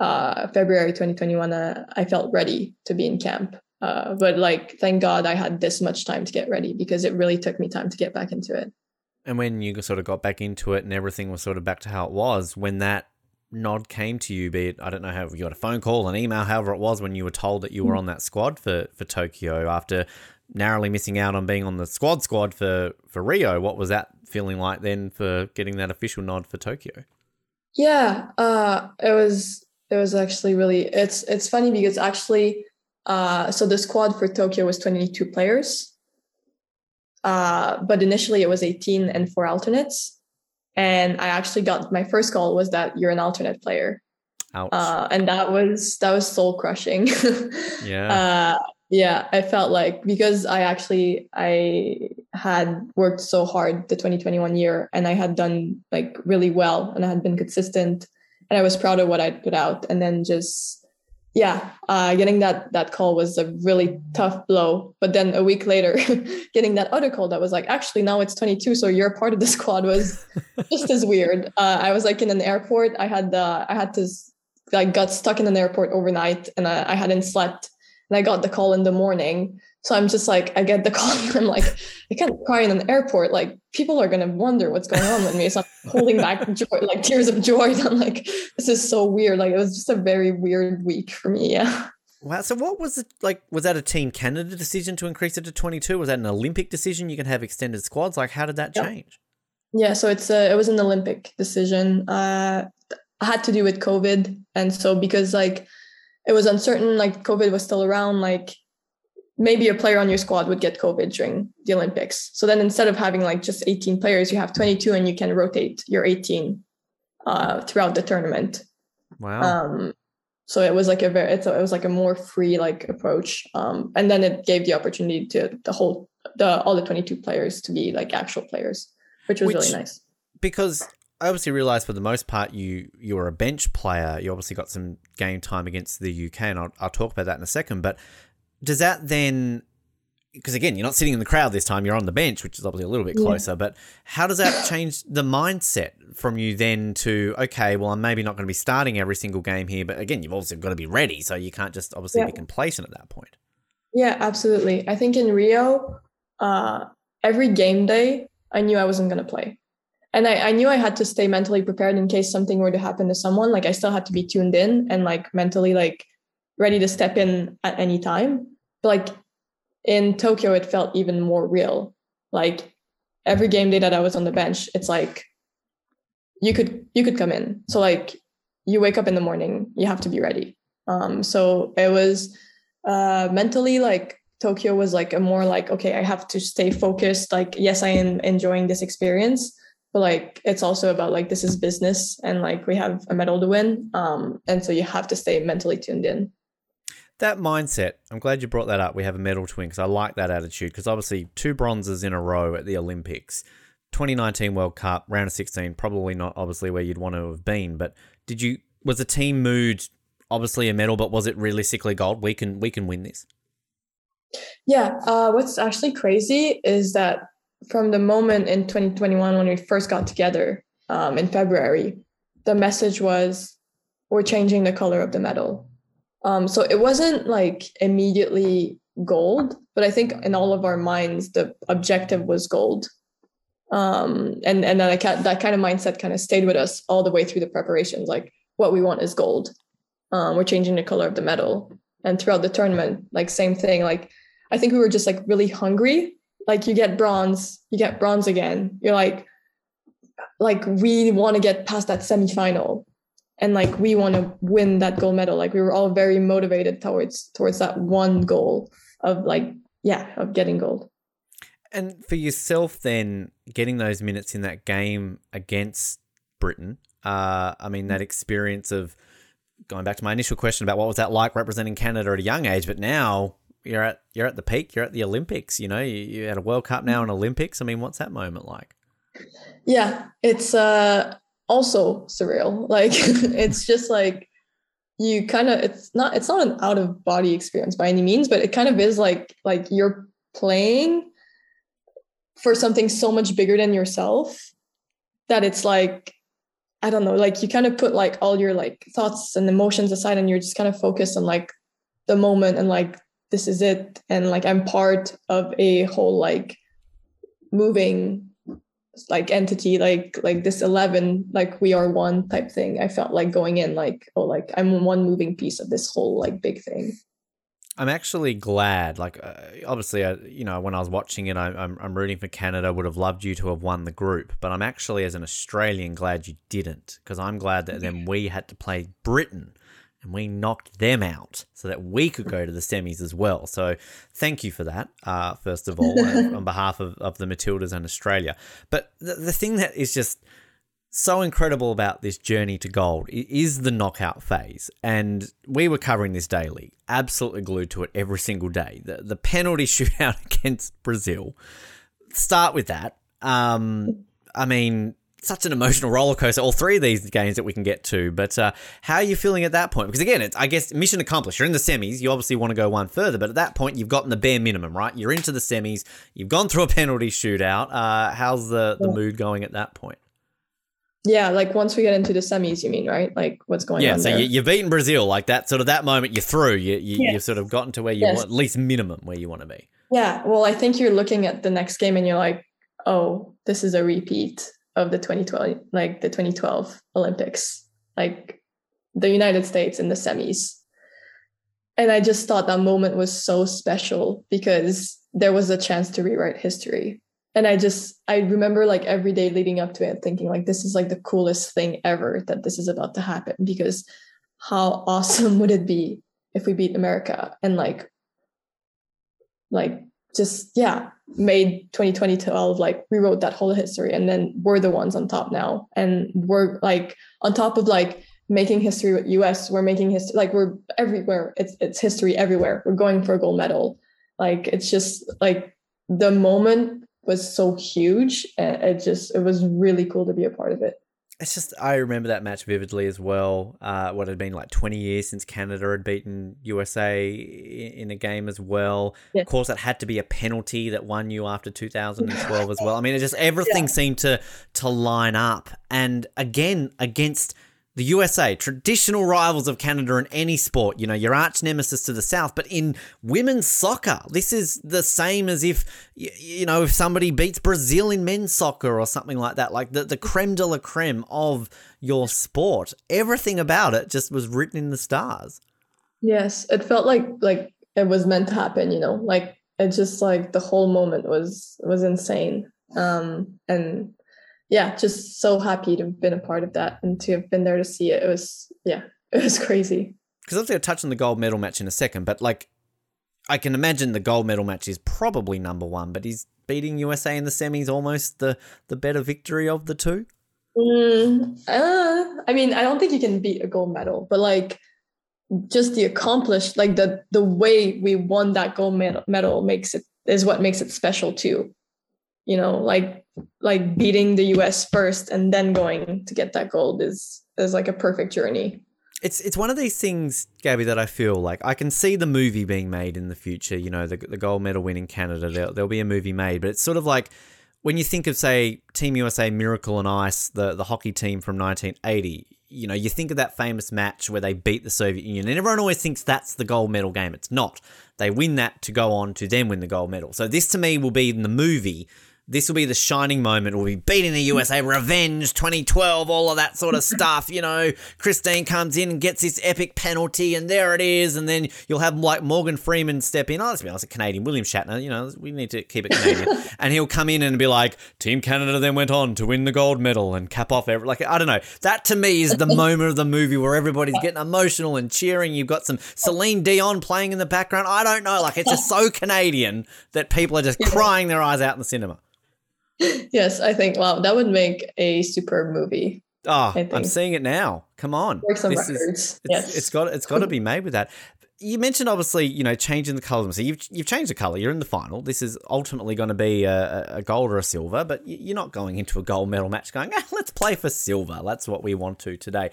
uh, February 2021, uh, I felt ready to be in camp. Uh, but like, thank God I had this much time to get ready because it really took me time to get back into it. And when you sort of got back into it and everything was sort of back to how it was, when that nod came to you, be it, I don't know how you got a phone call, an email, however it was, when you were told that you were mm. on that squad for, for Tokyo after narrowly missing out on being on the squad squad for, for Rio, what was that feeling like then for getting that official nod for Tokyo? Yeah, uh, it was it was actually really it's it's funny because actually uh, so the squad for Tokyo was 22 players. Uh, but initially it was 18 and four alternates. And I actually got my first call was that you're an alternate player. Uh, and that was that was soul crushing. yeah. Uh, yeah, I felt like because I actually I had worked so hard the 2021 year and I had done like really well and I had been consistent and I was proud of what I'd put out. And then just yeah, uh, getting that that call was a really tough blow. But then a week later, getting that other call that was like, actually now it's 22, so you're part of the squad was just as weird. Uh, I was like in an airport. I had uh, I had to like got stuck in an airport overnight, and I, I hadn't slept. And I got the call in the morning, so I'm just like, I get the call and I'm like, I can't cry in an airport. Like people are gonna wonder what's going on with me. So I'm holding back joy, like tears of joy. I'm like, this is so weird. Like it was just a very weird week for me. Yeah. Wow. So what was it like? Was that a Team Canada decision to increase it to 22? Was that an Olympic decision? You can have extended squads. Like how did that yeah. change? Yeah. So it's a, it was an Olympic decision. Uh, had to do with COVID. And so because like it was uncertain, like COVID was still around, like maybe a player on your squad would get COVID during the Olympics. So then instead of having like just 18 players, you have 22 and you can rotate your 18 uh, throughout the tournament. Wow. Um, so it was like a very, it was like a more free like approach. Um, and then it gave the opportunity to the whole, the, all the 22 players to be like actual players, which was which, really nice. Because I obviously realised for the most part you you were a bench player. You obviously got some game time against the UK, and I'll, I'll talk about that in a second. But does that then because again, you're not sitting in the crowd this time, you're on the bench, which is obviously a little bit closer. Yeah. But how does that change the mindset from you then to, okay, well, I'm maybe not going to be starting every single game here, but again, you've also got to be ready. So you can't just obviously yeah. be complacent at that point. Yeah, absolutely. I think in Rio, uh, every game day, I knew I wasn't going to play. And I, I knew I had to stay mentally prepared in case something were to happen to someone. Like I still had to be tuned in and like mentally like ready to step in at any time. But like in Tokyo, it felt even more real. Like every game day that I was on the bench, it's like you could you could come in. So like you wake up in the morning, you have to be ready. Um, so it was uh, mentally like Tokyo was like a more like okay, I have to stay focused. Like yes, I am enjoying this experience, but like it's also about like this is business and like we have a medal to win. Um, and so you have to stay mentally tuned in. That mindset, I'm glad you brought that up. We have a medal to win because I like that attitude because obviously two bronzes in a row at the Olympics. 2019 World Cup, round of 16, probably not obviously where you'd want to have been, but did you was the team mood obviously a medal, but was it realistically gold? We can we can win this. Yeah, uh, what's actually crazy is that from the moment in 2021 when we first got together um, in February, the message was we're changing the color of the medal. Um, so it wasn't like immediately gold, but I think in all of our minds the objective was gold. Um, and and that that kind of mindset kind of stayed with us all the way through the preparations. Like what we want is gold. Um, we're changing the color of the medal, and throughout the tournament, like same thing. Like I think we were just like really hungry. Like you get bronze, you get bronze again. You're like, like we want to get past that semifinal, and like we want to win that gold medal. Like we were all very motivated towards towards that one goal of like yeah of getting gold. And for yourself, then getting those minutes in that game against Britain, uh, I mean that experience of going back to my initial question about what was that like representing Canada at a young age, but now you're at you're at the peak. You're at the Olympics. You know, you, you had a World Cup now and Olympics. I mean, what's that moment like? Yeah, it's uh, also surreal. Like it's just like you kind of it's not it's not an out of body experience by any means, but it kind of is like like you're playing for something so much bigger than yourself that it's like I don't know, like you kind of put like all your like thoughts and emotions aside and you're just kind of focused on like the moment and like this is it and like i'm part of a whole like moving like entity like like this 11 like we are one type thing i felt like going in like oh like i'm one moving piece of this whole like big thing I'm actually glad. Like, uh, obviously, uh, you know, when I was watching it, I, I'm, I'm rooting for Canada. Would have loved you to have won the group, but I'm actually, as an Australian, glad you didn't because I'm glad that then we had to play Britain, and we knocked them out so that we could go to the semis as well. So thank you for that, uh, first of all, on behalf of, of the Matildas and Australia. But the, the thing that is just so incredible about this journey to gold is the knockout phase. And we were covering this daily, absolutely glued to it every single day. The, the penalty shootout against Brazil. Start with that. Um, I mean, such an emotional roller coaster. All three of these games that we can get to, but uh, how are you feeling at that point? Because again, it's I guess mission accomplished. You're in the semis. You obviously want to go one further, but at that point, you've gotten the bare minimum, right? You're into the semis. You've gone through a penalty shootout. Uh, how's the the mood going at that point? Yeah, like once we get into the semis, you mean, right? Like what's going yeah, on? Yeah, so there? you, you've beaten Brazil, like that. Sort of that moment you're through. You, you yes. you've sort of gotten to where you yes. want, at least minimum where you want to be. Yeah, well, I think you're looking at the next game and you're like, oh, this is a repeat of the 2012 like the 2012 olympics like the united states in the semis. And i just thought that moment was so special because there was a chance to rewrite history. And i just i remember like every day leading up to it thinking like this is like the coolest thing ever that this is about to happen because how awesome would it be if we beat america and like like just yeah made 2012 like rewrote that whole history and then we're the ones on top now. And we're like on top of like making history with us we're making history like we're everywhere. It's it's history everywhere. We're going for a gold medal. Like it's just like the moment was so huge and it just it was really cool to be a part of it it's just I remember that match vividly as well. Uh, what had been like 20 years since Canada had beaten USA in a game as well. Of course, that had to be a penalty that won you after 2012 as well. I mean, it just everything yeah. seemed to to line up, and again against the USA, traditional rivals of Canada in any sport, you know, your arch nemesis to the south, but in women's soccer, this is the same as if, you know, if somebody beats Brazil in men's soccer or something like that, like the, the creme de la creme of your sport. Everything about it just was written in the stars. Yes, it felt like like it was meant to happen, you know, like it just like the whole moment was was insane. Um and yeah, just so happy to have been a part of that and to have been there to see it. It was yeah, it was crazy. Because obviously, I'll touch on the gold medal match in a second, but like, I can imagine the gold medal match is probably number one, but he's beating USA in the semis almost the the better victory of the two. Mm, uh, I mean, I don't think you can beat a gold medal, but like just the accomplished, like the the way we won that gold medal, medal makes it is what makes it special too. You know, like like beating the US first and then going to get that gold is is like a perfect journey. It's it's one of these things, Gabby, that I feel like I can see the movie being made in the future. You know, the the gold medal win in Canada, there, there'll be a movie made, but it's sort of like when you think of say Team USA Miracle on Ice, the the hockey team from 1980, you know, you think of that famous match where they beat the Soviet Union, and everyone always thinks that's the gold medal game. It's not. They win that to go on to then win the gold medal. So this to me will be in the movie this will be the shining moment. We'll be beating the USA, revenge 2012, all of that sort of stuff. You know, Christine comes in and gets this epic penalty, and there it is. And then you'll have like Morgan Freeman step in. Oh, let's be honest, a Canadian, William Shatner. You know, we need to keep it Canadian. and he'll come in and be like, Team Canada then went on to win the gold medal and cap off every. Like, I don't know. That to me is the moment of the movie where everybody's getting emotional and cheering. You've got some Celine Dion playing in the background. I don't know. Like, it's just so Canadian that people are just crying their eyes out in the cinema yes, I think wow, that would make a superb movie. Oh, I'm seeing it now. Come on, Break some this records. Is, it's, yes. it's got it's got to be made with that. You mentioned obviously, you know, changing the color. So you've you've changed the color. You're in the final. This is ultimately going to be a, a gold or a silver, but you're not going into a gold medal match going, ah, let's play for silver. That's what we want to today.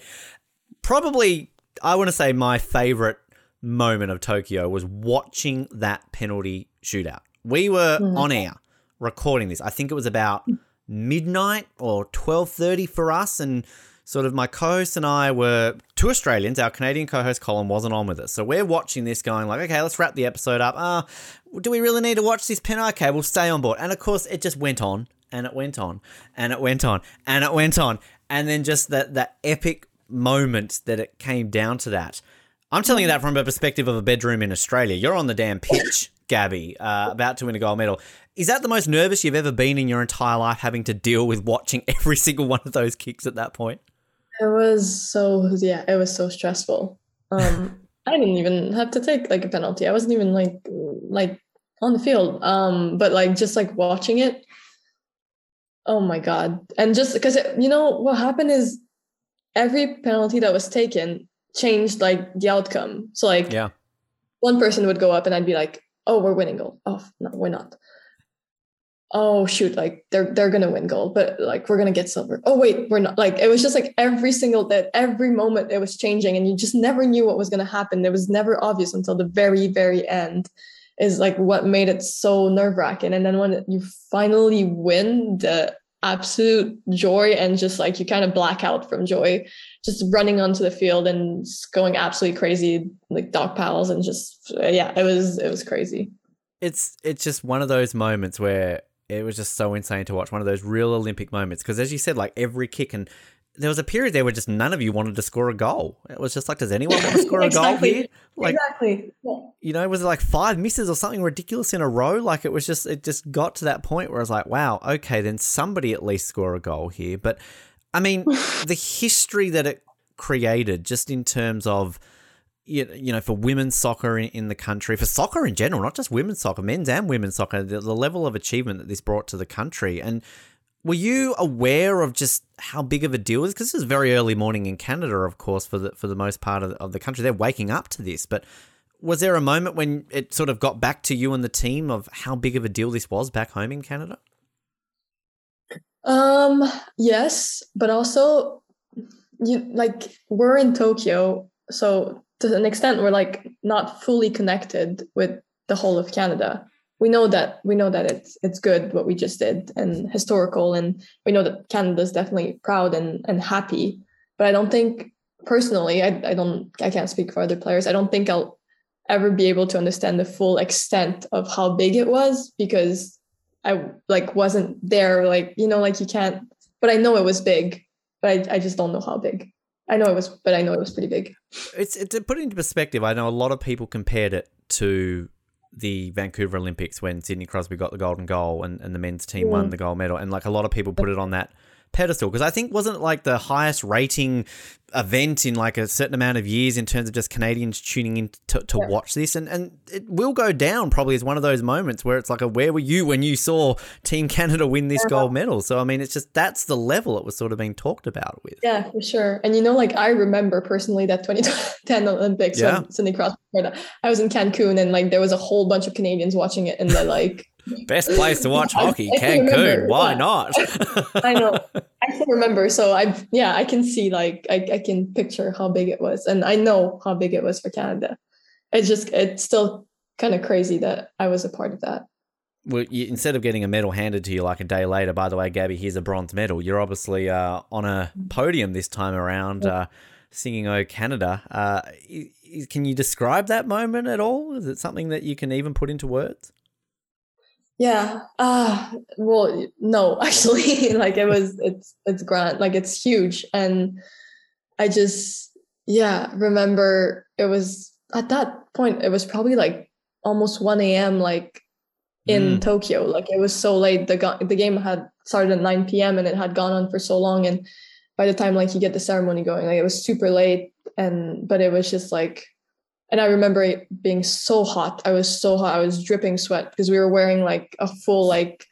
Probably, I want to say my favorite moment of Tokyo was watching that penalty shootout. We were mm-hmm. on air recording this. I think it was about midnight or 12:30 for us and sort of my co-host and I were two Australians. Our Canadian co-host Colin wasn't on with us. So we're watching this going like, okay, let's wrap the episode up. Ah, uh, do we really need to watch this pen? Okay, we'll stay on board. And of course, it just went on and it went on and it went on and it went on. And then just that that epic moment that it came down to that. I'm telling you that from a perspective of a bedroom in Australia. You're on the damn pitch, Gabby, uh, about to win a gold medal. Is that the most nervous you've ever been in your entire life, having to deal with watching every single one of those kicks at that point? It was so yeah, it was so stressful. Um, I didn't even have to take like a penalty. I wasn't even like like on the field. Um, but like just like watching it. Oh my god! And just because you know what happened is every penalty that was taken changed like the outcome. So like yeah, one person would go up and I'd be like, oh, we're winning gold. Oh no, we're not oh shoot like they're they're gonna win gold but like we're gonna get silver. Oh wait we're not like it was just like every single that every moment it was changing and you just never knew what was gonna happen. It was never obvious until the very very end is like what made it so nerve-wracking. And then when you finally win the absolute joy and just like you kind of black out from joy just running onto the field and going absolutely crazy like dog pals and just yeah it was it was crazy. It's it's just one of those moments where it was just so insane to watch one of those real Olympic moments. Because as you said, like every kick and there was a period there where just none of you wanted to score a goal. It was just like, does anyone want to score exactly. a goal here? Like, exactly. Yeah. You know, was it like five misses or something ridiculous in a row? Like it was just, it just got to that point where I was like, wow, okay, then somebody at least score a goal here. But I mean, the history that it created, just in terms of you know, for women's soccer in, in, the country, for soccer in general, not just women's soccer, men's and women's soccer, the, the, level of achievement that this brought to the country. And were you aware of just how big of a deal it is? Because this is very early morning in Canada, of course, for the for the most part of of the country. They're waking up to this. But was there a moment when it sort of got back to you and the team of how big of a deal this was back home in Canada? Um, yes, but also you like we're in Tokyo, so to an extent we're like not fully connected with the whole of Canada. We know that we know that it's it's good what we just did and historical and we know that Canada's definitely proud and, and happy. But I don't think personally, I, I don't I can't speak for other players. I don't think I'll ever be able to understand the full extent of how big it was because I like wasn't there like you know like you can't but I know it was big but I, I just don't know how big. I know it was, but I know it was pretty big. It's to put it into perspective. I know a lot of people compared it to the Vancouver Olympics when Sidney Crosby got the golden goal and, and the men's team mm. won the gold medal, and like a lot of people put it on that pedestal because I think wasn't it like the highest rating event in like a certain amount of years in terms of just Canadians tuning in to, to Yeah. watch this, and and it will go down probably as one of those moments where it's like a where were you when you saw Team Canada win this gold medal? So I mean, it's just that's the level it was sort of being talked about with. Yeah, for sure. And you know, like I remember personally that 2010 Olympics Yeah. when Cindy Cross. I was in Cancun and like there was a whole bunch of Canadians watching it in the like Best place to watch hockey, I Cancun. Why yeah. not? I know. I can remember. So I yeah, I can see like I, I can picture how big it was. And I know how big it was for Canada. It's just it's still kind of crazy that I was a part of that. well, you, instead of getting a medal handed to you like a day later, by the way, Gabby, here's a bronze medal. You're obviously uh, on a podium this time around, uh, singing "Oh Canada." Uh, can you describe that moment at all? Is it something that you can even put into words? Yeah. Uh well no, actually like it was it's it's grand. Like it's huge and I just yeah, remember it was at that point it was probably like almost 1 a.m. like in Tokyo. Like it was so late. The go- the game had started at 9 p.m. and it had gone on for so long and by the time like you get the ceremony going, like it was super late and but it was just like and I remember it being so hot. I was so hot. I was dripping sweat because we were wearing like a full like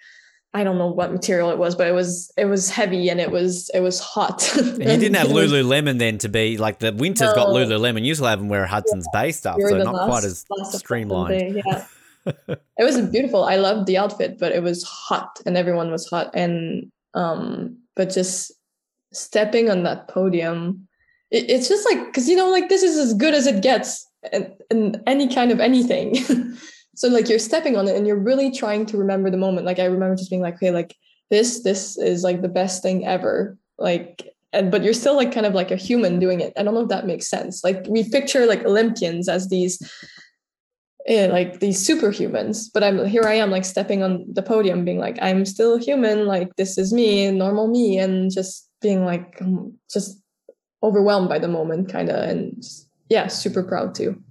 I don't know what material it was, but it was it was heavy and it was it was hot. You didn't have Lululemon then to be like the winter's got No. Lululemon. You usually have them wear Hudson's Bay stuff, so not last- quite as streamlined. Yeah. it was beautiful. I loved the outfit, but it was hot and everyone was hot. And um, but just stepping on that podium, it, it's just like because you know, like this is as good as it gets in any kind of anything. so like you're stepping on it and you're really trying to remember the moment. Like I remember just being like, okay, like this, this is like the best thing ever. Like and but you're still like kind of like a human doing it. I don't know if that makes sense. Like we picture like Olympians as these eh, like these superhumans, but I'm here I am like stepping on the podium being like I'm still human, like this is me, normal me and just being like just overwhelmed by the moment kind of and just, yeah, super proud too.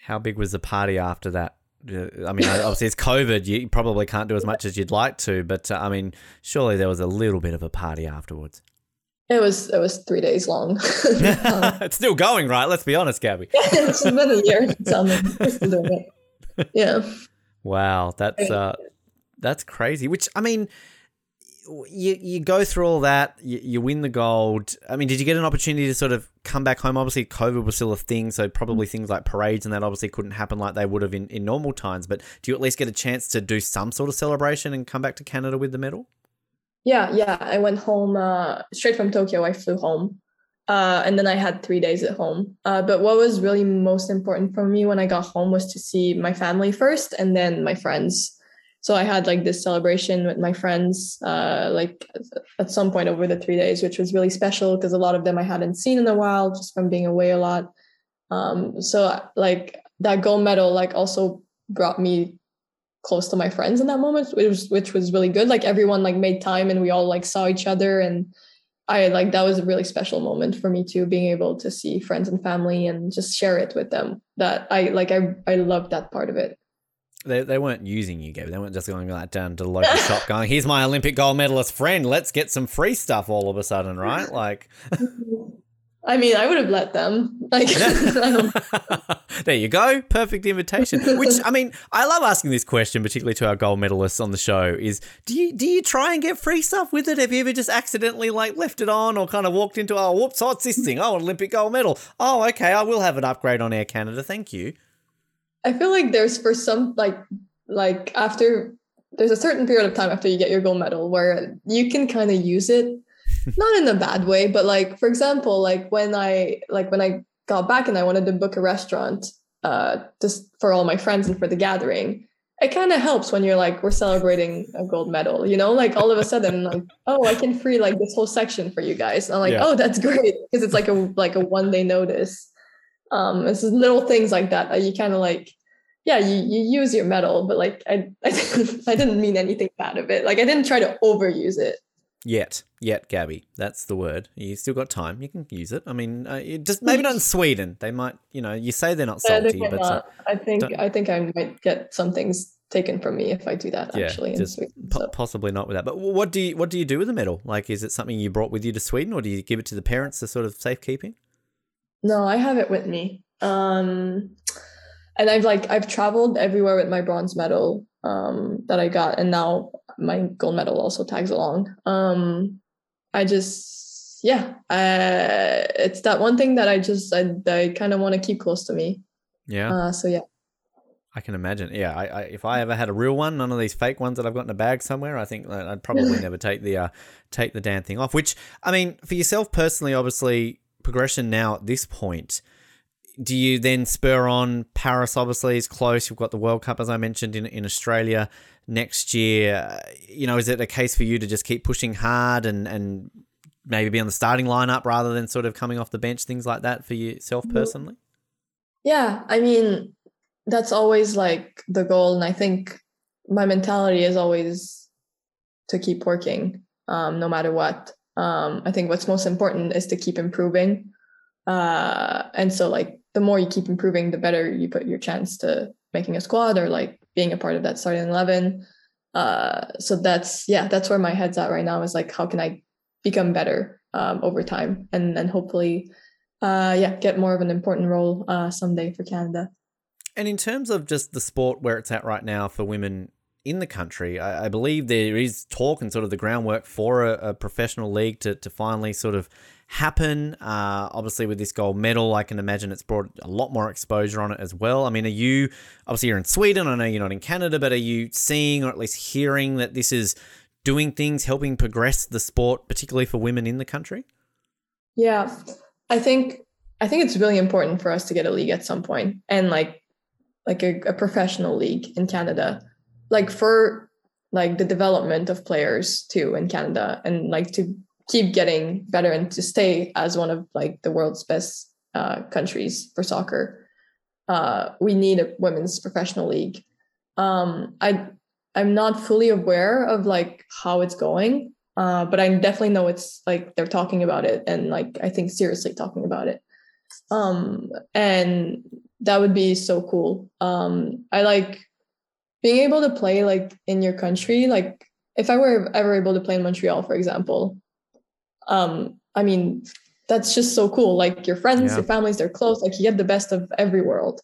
How big was the party after that? Uh, I mean, obviously it's COVID. You probably can't do as much as you'd like to, but uh, I mean, surely there was a little bit of a party afterwards. It was it was 3 days long. Um, it's still going, right? Let's be honest, Gabby. it's been a year. So I'm we're still doing it. Yeah. Wow, that's uh, that's crazy. Which I mean, you you go through all that, you, you win the gold. I mean, did you get an opportunity to sort of come back home? Obviously, COVID was still a thing, so probably things like parades and that obviously couldn't happen like they would have in, in normal times. But do you at least get a chance to do some sort of celebration and come back to Canada with the medal? Yeah, yeah. I went home uh, straight from Tokyo. I flew home, uh, and then I had three days at home. Uh, but what was really most important for me when I got home was to see my family first, and then my friends. So I had like this celebration with my friends, uh, like at some point over the three days, which was really special because a lot of them I hadn't seen in a while, just from being away a lot. Um, so like that gold medal, like also brought me close to my friends in that moment which was which was really good like everyone like made time and we all like saw each other and i like that was a really special moment for me too being able to see friends and family and just share it with them that i like i i loved that part of it They, they weren't using you, Gabby. They weren't just going like down to the local shop going, here's my Olympic gold medalist friend. Let's get some free stuff all of a sudden, right? Like, i mean i would have let them like there you go. Perfect invitation. Which I mean, I love asking this question, particularly to our gold medalists on the show. Is do you do you try and get free stuff with it? Have you ever just accidentally like left it on or kind of walked into oh whoops, oh, what's this thing. Oh, Olympic gold medal. Oh, okay, I will have an upgrade on Air Canada. Thank you. I feel like there's for some like like after there's a certain period of time after you get your gold medal where you can kind of use it not in a bad way but like for example like when i like when i got back and i wanted to book a restaurant uh just for all my friends and for the gathering it kind of helps when you're like we're celebrating a gold medal you know? Like all of a sudden like oh i can free like this whole section for you guys. And i'm like Yeah. oh that's great because it's like a like a one day notice. Um it's little things like that that you kind of like yeah you, you use your medal but like I, I didn't i didn't mean anything bad of it like i didn't try to overuse it Yet, yet, Gabby. That's the word. You still got time. You can use it. I mean, uh, just maybe not in Sweden. They might, you know, you say they're not salty, think, I'm but uh. I think don't- I think I might get some things taken from me if I do that. Yeah, actually, just Sweden, po- so. possibly not with that. But what do you what do you do with the medal? Like, is it something you brought with you to Sweden, or do you give it to the parents for sort of safekeeping? No, I have it with me. Um, and I've like I've traveled everywhere with my bronze medal um, that I got, and now my gold medal also tags along. Um, I just yeah, uh, it's that one thing that I just I, I kind of want to keep close to me. Yeah, Uh, so yeah, I can imagine. Yeah, I, I if I ever had a real one, none of these fake ones that I've got in a bag somewhere, I think I'd probably never take the uh, take the damn thing off. Which I mean, for yourself personally, obviously progression now at this point. Do you then spur on Paris? Obviously, is close. You've got the World Cup, as I mentioned, in in Australia next year. Uh, You know, is it a case for you to just keep pushing hard and and maybe be on the starting lineup rather than sort of coming off the bench, things like that for yourself personally? yeah. I mean, that's always like the goal, and I think my mentality is always to keep working, um, no matter what. Um, I think what's most important is to keep improving. Uh, and so like the more you keep improving, the better you put your chance to making a squad or like being a part of that starting eleven. Uh, so that's yeah, that's where my head's at right now is like how can I become better um, over time and and hopefully uh, yeah get more of an important role uh, someday for Canada. And in terms of just the sport where it's at right now for women in the country, I, I believe there is talk and sort of the groundwork for a, a professional league to, to finally sort of happen. Uh, obviously, with this gold medal, I can imagine it's brought a lot more exposure on it as well. I mean, are you obviously you're in Sweden? I know you're not in Canada, but are you seeing or at least hearing that this is doing things, helping progress the sport, particularly for women in the country? Yeah, I think I think it's really important for us to get a league at some point, and like like a, a professional league in Canada, like for like the development of players too in Canada, and like to keep getting better and to stay as one of like the world's best uh, countries for soccer. Uh, we need a women's professional league. Um, I I'm not fully aware of like how it's going, uh, but I definitely know it's like they're talking about it and like I think seriously talking about it. Um, and that would be so cool. Um, I like being able to play like in your country. Like if I were ever able to play in Montreal, for example, um, I mean, that's just so cool. Like your friends, Yeah. your families, they're close. Like you get the best of every world.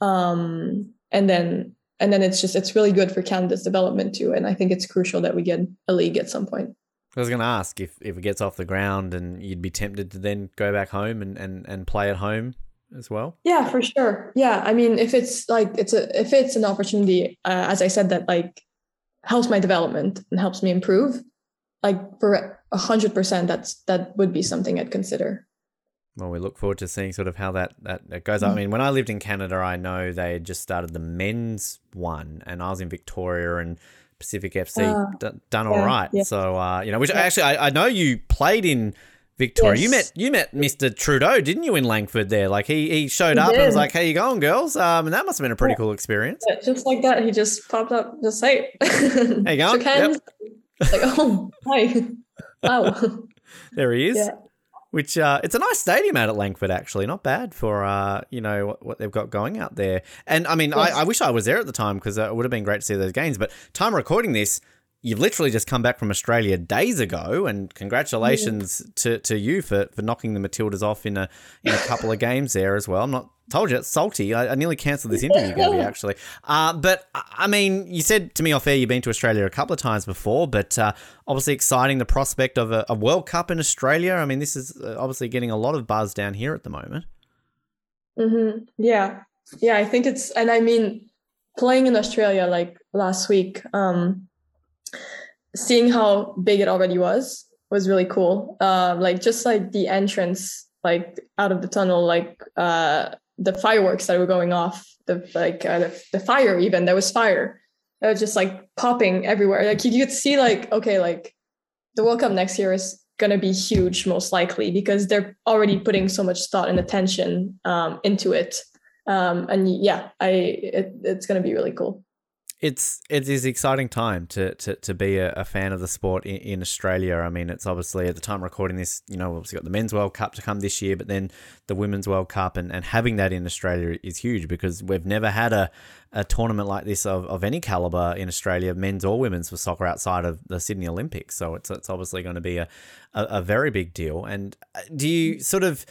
Um, and then and then it's just it's really good for Canada's development too. And I think it's crucial that we get a league at some point. I was going to ask if, if it gets off the ground and you'd be tempted to then go back home and, and, and play at home as well. Yeah, for sure. Yeah, I mean, if it's like it's a if it's an opportunity, uh, as I said, that like helps my development and helps me improve, like for a hundred percent, that's that would be something I'd consider. Well, we look forward to seeing sort of how that, that, that goes. I mean, when I lived in Canada, I know they had just started the men's one, and I was in Victoria and Pacific FC Ah, d- done all yeah, right. yeah. So, uh, you know, which actually I, I know you played in Victoria. You met you met Mr. Trudeau, didn't you, in Langford? There, like he he showed He up and was like, "How you going, girls?" Um, and that must have been a pretty cool experience. Yeah, just like that, he just popped up, just hey, Hey, go on. shook hands, like oh hi, wow, There he is. Yeah. Which uh, it's a nice stadium out at Langford, actually. Not bad for uh, you know what, what they've got going out there. And I mean, Yes. I, I wish I was there at the time because it would have been great to see those games. But time recording this, you've literally just come back from Australia days ago, and congratulations to, to you for, for knocking the Matildas off in a in a couple of games there as well. I'm not told you it's salty. I, I nearly cancelled this interview, Gabby, actually. Uh, but I mean, you said to me off air you've been to Australia a couple of times before, but uh, obviously exciting the prospect of a, a World Cup in Australia. I mean, this is uh, obviously getting a lot of buzz down here at the moment. hmm Yeah. Yeah. I think it's, and I mean, playing in Australia like last week, um, seeing how big it already was was really cool. Uh, like just like the entrance, like out of the tunnel, like uh, the fireworks that were going off, the like uh, the, the fire even there was fire. It was just like popping everywhere. Like you could see, like okay, like the World Cup next year is to be huge, most likely, because they're already putting so much thought and attention um, into it. Um, and yeah, I it, it's to be really cool. It's it is exciting time to to, to be a, a fan of the sport in, in, Australia. I mean, it's obviously at the time recording this, you know, we've obviously got the men's World Cup to come this year, but then the women's World Cup and, and having that in Australia is huge because we've never had a, a tournament like this of, of any caliber in Australia, men's or women's for soccer outside of the Sydney Olympics. So it's it's obviously going to be a, a, a very big deal. And uh, do you sort of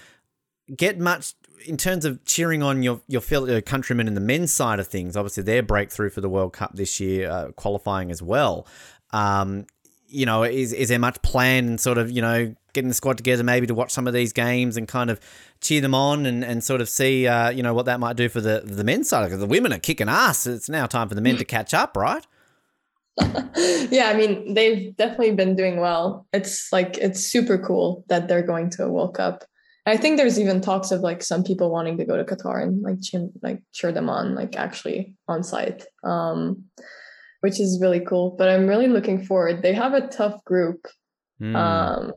get much in terms of cheering on your your fellow countrymen in the men's side of things, obviously their breakthrough for the World Cup this year, uh, qualifying as well. Um, you know, is is there much plan and sort of you know getting the squad together maybe to watch some of these games and kind of cheer them on and, and sort of see uh, you know what that might do for the the men's side because the women are kicking ass. It's now time for the men to catch up, right? yeah, I mean they've definitely been doing well. It's like it's super cool that they're going to a World Cup. I think there's even talks of like some people wanting to go to Qatar and like cheer, like cheer them on, like actually on site, um, which is really cool. But I'm really looking forward. They have a tough group, mm. um,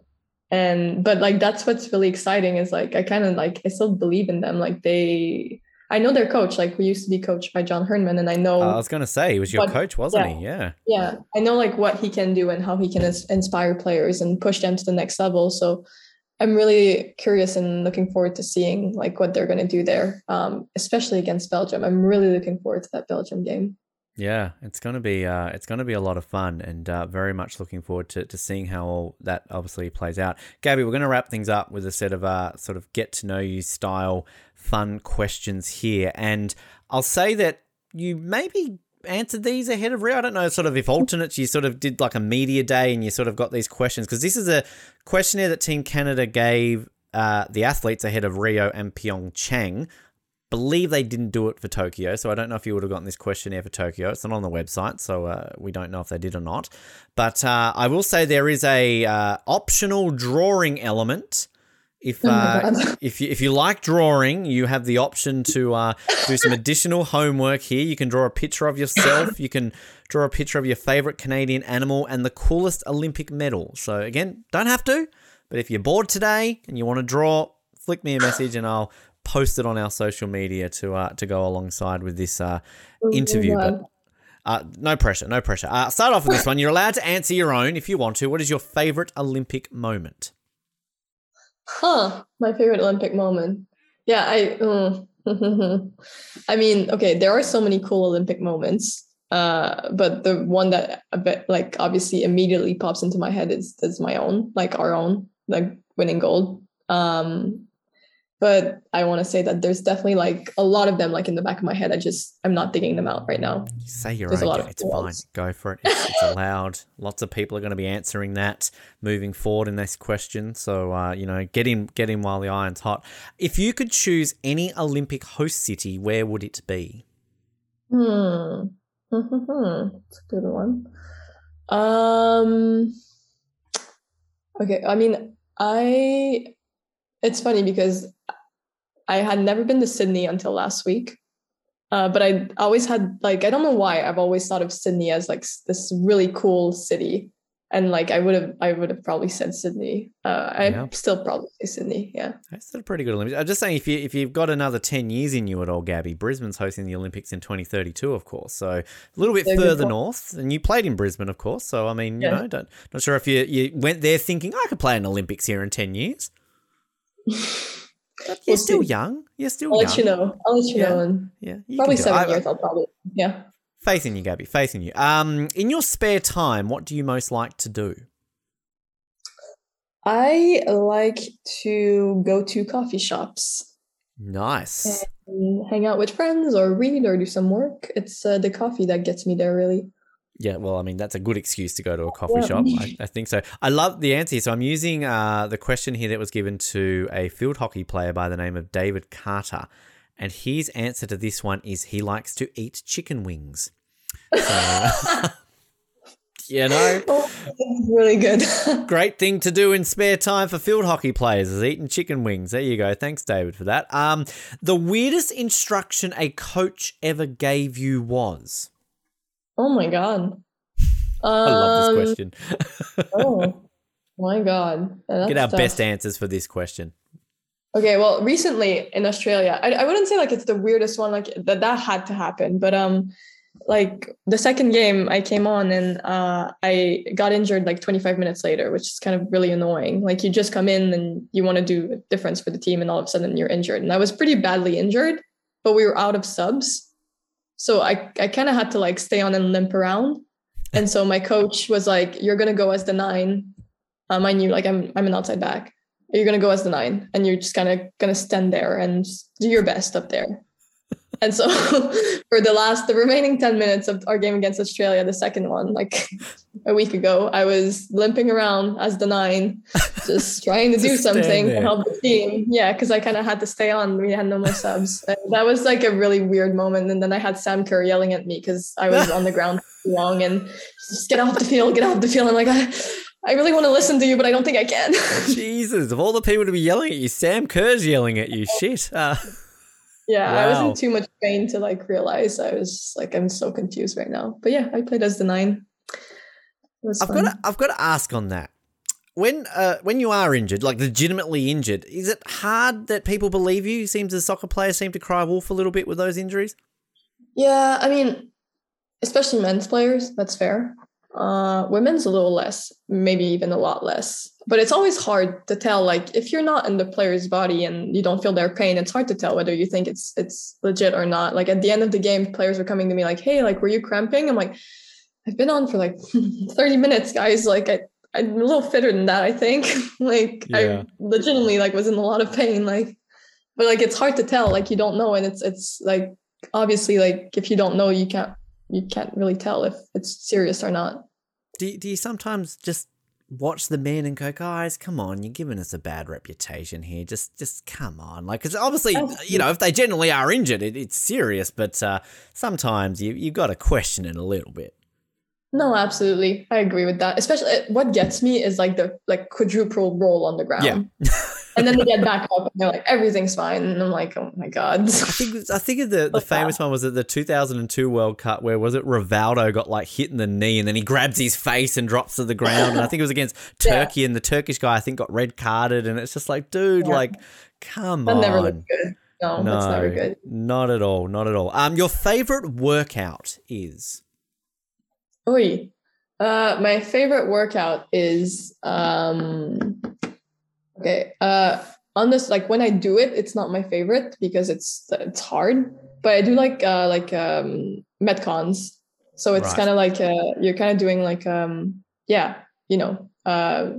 and but like that's what's really exciting is like I kind of like I still believe in them. Like they, I know their coach. Like we used to be coached by John Herdman, and I know. Uh, I was gonna say he was your coach, wasn't yeah, he? Yeah. Yeah, I know like what he can do and how he can inspire players and push them to the next level. So I'm really curious and looking forward to seeing like what they're going to do there, um, especially against Belgium. I'm really looking forward to that Belgium game. Yeah, it's going to be uh, it's going to be a lot of fun, and uh, very much looking forward to, to seeing how all that obviously plays out. Gabby, we're going to wrap things up with a set of uh, sort of get to know you style fun questions here, and I'll say that you maybe answered these ahead of Rio? I don't know, sort of if alternates, you sort of did like a media day and you sort of got these questions because this is a questionnaire that Team Canada gave uh, the athletes ahead of Rio and Pyeongchang. Believe they didn't do it for Tokyo, so I don't know if you would have gotten this questionnaire for Tokyo. It's not on the website, so uh, we don't know if they did or not. But uh, I will say there is a uh, optional drawing element if oh uh, if you if you like drawing, you have the option to uh, do some additional homework here. You can draw a picture of yourself. You can draw a picture of your favorite Canadian animal and the coolest Olympic medal. So again, don't have to, but if you're bored today and you want to draw, flick me a message and I'll post it on our social media to uh, to go alongside with this uh, oh interview. But uh, no pressure, no pressure. Uh, start off with this one. You're allowed to answer your own if you want to. What is your favorite Olympic moment? Huh. My favorite Olympic moment. Yeah, I. Mm. I mean, okay, there are so many cool Olympic moments. Uh, but the one that a bit like obviously immediately pops into my head is is my own, like our own, like winning gold. Um, but I want to say that there's definitely like a lot of them like in the back of my head. I just I'm not digging them out right now. You say you're there's own. It's fine. Go for it. It's, it's allowed. Lots of people are going to be answering that moving forward in this question. So uh, you know, get in get in while the iron's hot. If you could choose any Olympic host city, where would it be? Hmm. It's a good one. Um. Okay. I mean, I. It's funny because I had never been to Sydney until last week. Uh, but I always had like I don't know why I've always thought of Sydney as like this really cool city, and like I would have I would have probably said Sydney. Uh, I yeah. still probably say Sydney. Yeah, that's still a pretty good Olympics. I'm just saying if you if you've got another ten years in you at all, Gabby, Brisbane's hosting the Olympics in 2032, of course. So a little bit further north, and you played in Brisbane, of course. So I mean, you yeah. know, don't not sure if you you went there thinking I could play an Olympics here in ten years. You're still young. You're still I'll young. let you know. I'll let you yeah. know. And yeah, probably seven years. I'll probably yeah. Faith in you, Gabby. Faith in you. Um, in your spare time, what do you most like to do? I like to go to coffee shops. Nice. hang out with friends, or read, or do some work. It's uh, the coffee that gets me there, really. Yeah, well, I mean, that's a good excuse to go to a coffee yeah. shop. I, I, think so. I love the answer. So I'm using uh, the question here that was given to a field hockey player by the name of David Carter. And his answer to this one is he likes to eat chicken wings. So, you know, oh, really good. great thing to do in spare time for field hockey players is eating chicken wings. There you go. Thanks, David, for that. Um, the weirdest instruction a coach ever gave you was. Oh my god. I love this um, question. oh my god. That's Get our tough. best answers for this question. Okay, well, recently in Australia, I, I wouldn't say like it's the weirdest one, like that that had to happen, but um, like the second game I came on and uh, I got injured like 25 minutes later, which is kind of really annoying. Like you just come in and you want to do a difference for the team, and all of a sudden you're injured. And I was pretty badly injured, but we were out of subs, so I I kind of had to like stay on and limp around. And so my coach was like, "You're gonna go as the nine. Um, I knew like I'm I'm an outside back. You're gonna go as the nine, and you're just kind of gonna stand there and do your best up there. And so for the last, the remaining 10 minutes of our game against Australia, the second one, like a week ago, I was limping around as the nine, just trying to do something to help the team. Yeah, because I kind of had to stay on. We had no more subs. And that was like a really weird moment. And then I had Sam Kerr yelling at me because I was on the ground too long and just get off the field, get off the field. I'm like, I, I really want to listen to you, but I don't think I can. Jesus, of all the people to be yelling at you, Sam Kerr's yelling at you. Shit. Uh, yeah, wow. I was in too much pain to like realize. I was like, I'm so confused right now. But yeah, I played as the nine. I've got to, I've got to ask on that. When uh, when you are injured, like legitimately injured, is it hard that people believe you? Seems as soccer players seem to cry wolf a little bit with those injuries. Yeah, I mean, especially men's players. That's fair. Uh, women's a little less, maybe even a lot less. But it's always hard to tell. Like if you're not in the player's body and you don't feel their pain, it's hard to tell whether you think it's it's legit or not. Like at the end of the game, players were coming to me like, "Hey, like, were you cramping?" I'm like, "I've been on for like 30 minutes, guys. Like, I I'm a little fitter than that. I think. like, yeah. I legitimately like was in a lot of pain. Like, but like it's hard to tell. Like you don't know, and it's it's like obviously like if you don't know, you can't you can't really tell if it's serious or not. Do do you sometimes just watch the men and go, guys, come on, you're giving us a bad reputation here. Just just come on, like because obviously you know if they generally are injured, it, it's serious, but uh, sometimes you you've got to question it a little bit. No, absolutely. I agree with that. Especially what gets me is like the like quadruple roll on the ground. Yeah. and then they get back up and they're like, everything's fine. And I'm like, oh my God. I think I think the, the famous one was at the 2002 World Cup where was it Rivaldo got like hit in the knee and then he grabs his face and drops to the ground. and I think it was against Turkey yeah. and the Turkish guy I think got red carded. And it's just like, dude, yeah. like, come on. that on. never looked good. No, no, that's never good. Not at all. Not at all. Um, your favorite workout is? Oi. Uh, my favorite workout is um, okay. Uh, on this, like when I do it, it's not my favorite because it's it's hard. But I do like uh, like um, metcons, so it's right. kind of like uh, you're kind of doing like um, yeah, you know, uh,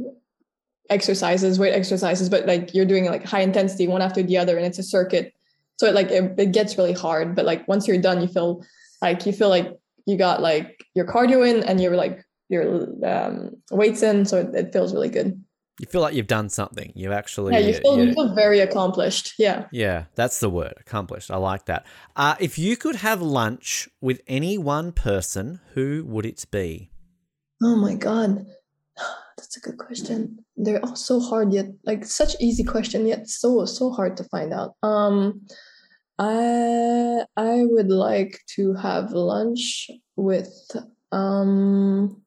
exercises, weight exercises, but like you're doing like high intensity one after the other, and it's a circuit. So it like it, it gets really hard, but like once you're done, you feel like you feel like you got like your cardio in and you're like your um, weights in, so it, it, feels really good. You feel like you've done something. You've actually yeah. You feel, you feel very accomplished. Yeah. Yeah, that's the word, accomplished. I like that. Uh, if you could have lunch with any one person, who would it be? Oh my god, that's a good question. They're all so hard yet, like such easy question yet so so hard to find out. Um, I I would like to have lunch with um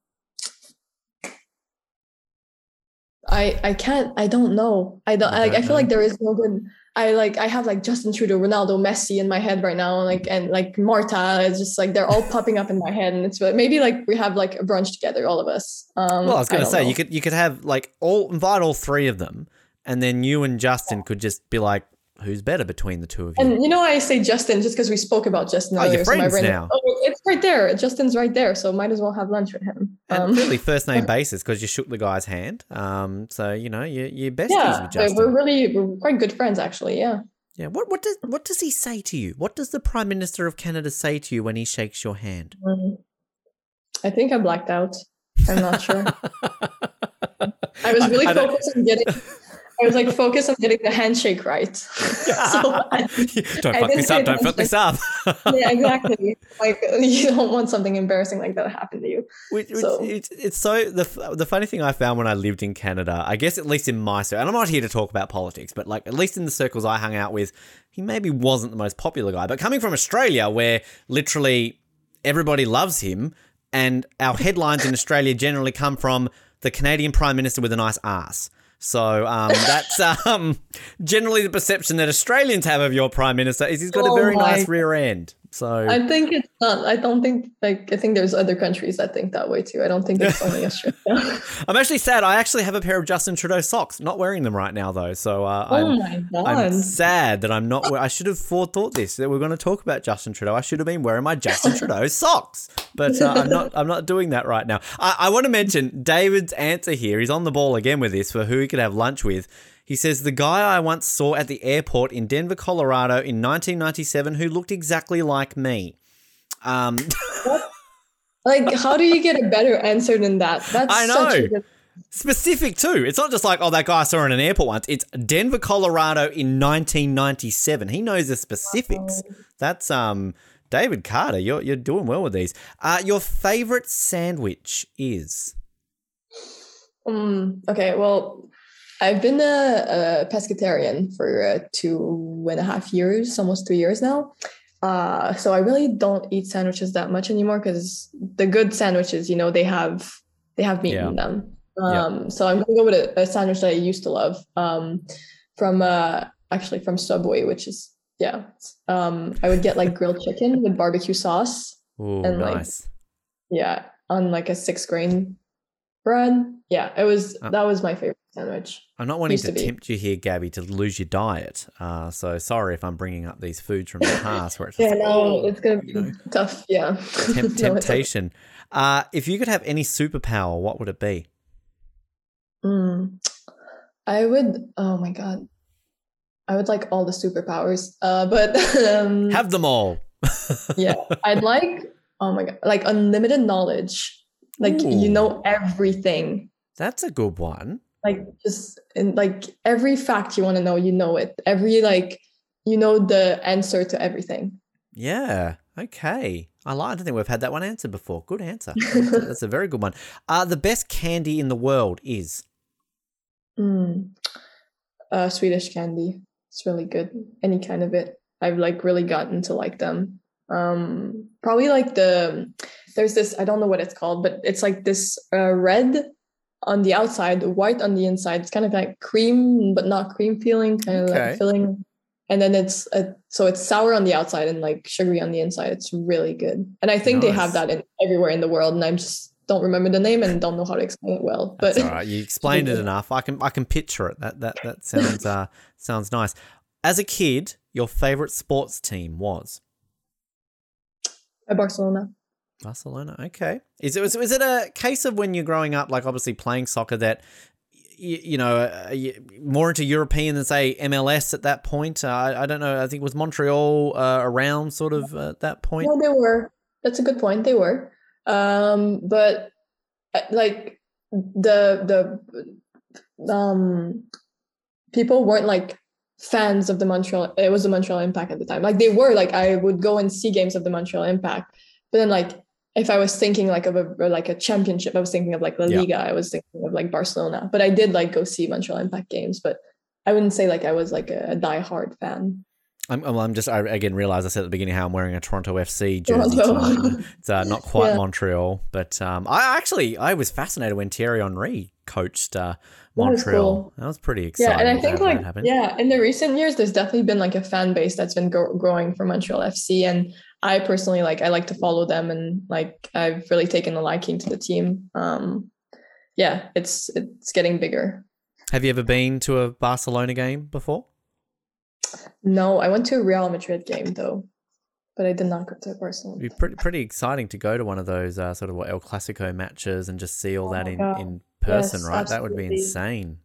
I I can't I don't know. I don't I, I feel like there is no good I like I have like Justin Trudeau, Ronaldo, Messi in my head right now, like and like Marta. It's just like they're all popping up in my head, and it's but maybe like we have like a brunch together, all of us. Um, well, I was gonna say know. you could you could have like all invite all three of them, and then you and Justin could just be like, who's better between the two of you? And you know, I say Justin just because we spoke about Justin oh, earlier. You're friends so now. oh, it's right there. Justin's right there, so might as well have lunch with him. And um, really first name basis because you shook the guy's hand. Um, so you know, you you besties yeah, with Justin. we're really we're quite good friends, actually. Yeah. Yeah. What what does what does he say to you? What does the Prime Minister of Canada say to you when he shakes your hand? Um, I think I blacked out. I'm not sure. I was really I, I focused on getting I was like focused on getting the handshake right. so I, don't fuck this up. Don't fuck this up. yeah, exactly. Like you don't want something embarrassing like that to happen to you. Which, which, so. It's, it's so the the funny thing I found when I lived in Canada, I guess at least in my circle, and I'm not here to talk about politics, but like at least in the circles I hung out with, he maybe wasn't the most popular guy. But coming from Australia, where literally everybody loves him, and our headlines in Australia generally come from the Canadian Prime Minister with a nice ass. So um, that's um, generally the perception that Australians have of your prime minister is he's got oh a very nice rear end. So I think it's not. I don't think like I think there's other countries that think that way too. I don't think it's only Australia. I'm actually sad. I actually have a pair of Justin Trudeau socks. Not wearing them right now though. So uh, oh I'm! I'm sad that I'm not. I should have forethought this that we're going to talk about Justin Trudeau. I should have been wearing my Justin Trudeau socks, but uh, I'm not. I'm not doing that right now. I, I want to mention David's answer here. He's on the ball again with this for who he could have lunch with. He says the guy I once saw at the airport in Denver, Colorado, in 1997, who looked exactly like me. Um, like, how do you get a better answer than that? That's I know. good, specific too. It's not just like, oh, that guy I saw in an airport once. It's Denver, Colorado in 1997. He knows the specifics. That's um David Carter. You're you're doing well with these. Uh, your favorite sandwich is um, okay, well, I've been a, a pescatarian for uh, two and a half years, almost three years now. Uh, so I really don't eat sandwiches that much anymore because the good sandwiches, you know, they have they have meat Yeah. in them. Yeah. Um, So I'm gonna go with a, a sandwich that I used to love um, from uh, actually from Subway, which is yeah. Um, I would get like grilled chicken with barbecue sauce. Ooh, And, like. Yeah, on like a six grain bread. Yeah, it was Uh, that was my favorite sandwich. I'm not wanting to, to tempt you here, Gabby, to lose your diet. Uh, so sorry if I'm bringing up these foods from the past where it's Yeah, like, no, oh, it's gonna be you know, tough. Yeah, temp- No, temptation. Uh, if you could have any superpower, what would it be? Mm. I would. Oh my god, I would like all the superpowers. Uh, but um, Have them all. yeah, I'd like. Oh my god, like unlimited knowledge. Like Ooh. you know everything. That's a good one. Like just and like every fact you want to know, you know it. Every like you know the answer to everything. Yeah. Okay. I like. I don't think we've had that one answered before. Good answer. That's a, that's a very good one. Uh, the best candy in the world is. Mm. Uh, Swedish candy. It's really good. Any kind of it. I've like really gotten to like them. Um, probably like the there's this I don't know what it's called, but it's like this uh, red on the outside, white on the inside. It's kind of like cream, but not cream feeling, kind of Okay. like filling. And then it's uh, so it's sour on the outside and like sugary on the inside. It's really good. And I think they have that in everywhere in the world. And I just don't remember the name and don't know how to explain it well. But That's all right. You explained it enough. I can. I can picture it. That that that sounds uh sounds nice. As a kid, your favorite sports team was Barcelona. Barcelona. Okay. Is it was, was it a case of when you're growing up, like obviously playing soccer, that you, you know uh, you- more into European than say MLS at that point? Uh, I, I don't know. I think was Montreal uh, around sort of uh, at that point. No, they were. That's a good point. They were. Um, but uh, like the the um people weren't like fans of the Montreal. It was the Montreal Impact at the time. Like they were. Like I would go and see games of the Montreal Impact. But then like if I was thinking like of a like a championship, I was thinking of like La Yeah. Liga. I was thinking of like Barcelona. But I did like go see Montreal Impact games. But I wouldn't say like I was like a, a diehard fan. I'm, I'm- just I again realized I said at the beginning how I'm wearing a Toronto FC jersey tonight. It's uh, not quite Yeah. Montreal, but um, I actually I was fascinated when Thierry Henry coached uh, was Montreal. cool. That was pretty exciting. Yeah, and I think like yeah, in the recent years, there's definitely been like a fan base that's been gro- growing for Montreal FC, and I personally like I like to follow them, and like I've really taken a liking to the team. Um, yeah, it's it's getting bigger. Have you ever been to a Barcelona game before? No, I went to a Real Madrid game though, but I did not go to Barcelona. It'd be pretty pretty exciting to go to one of those uh, sort of what El Clasico matches and just see all Oh that in, God. in person, Yes, right? That would be insane.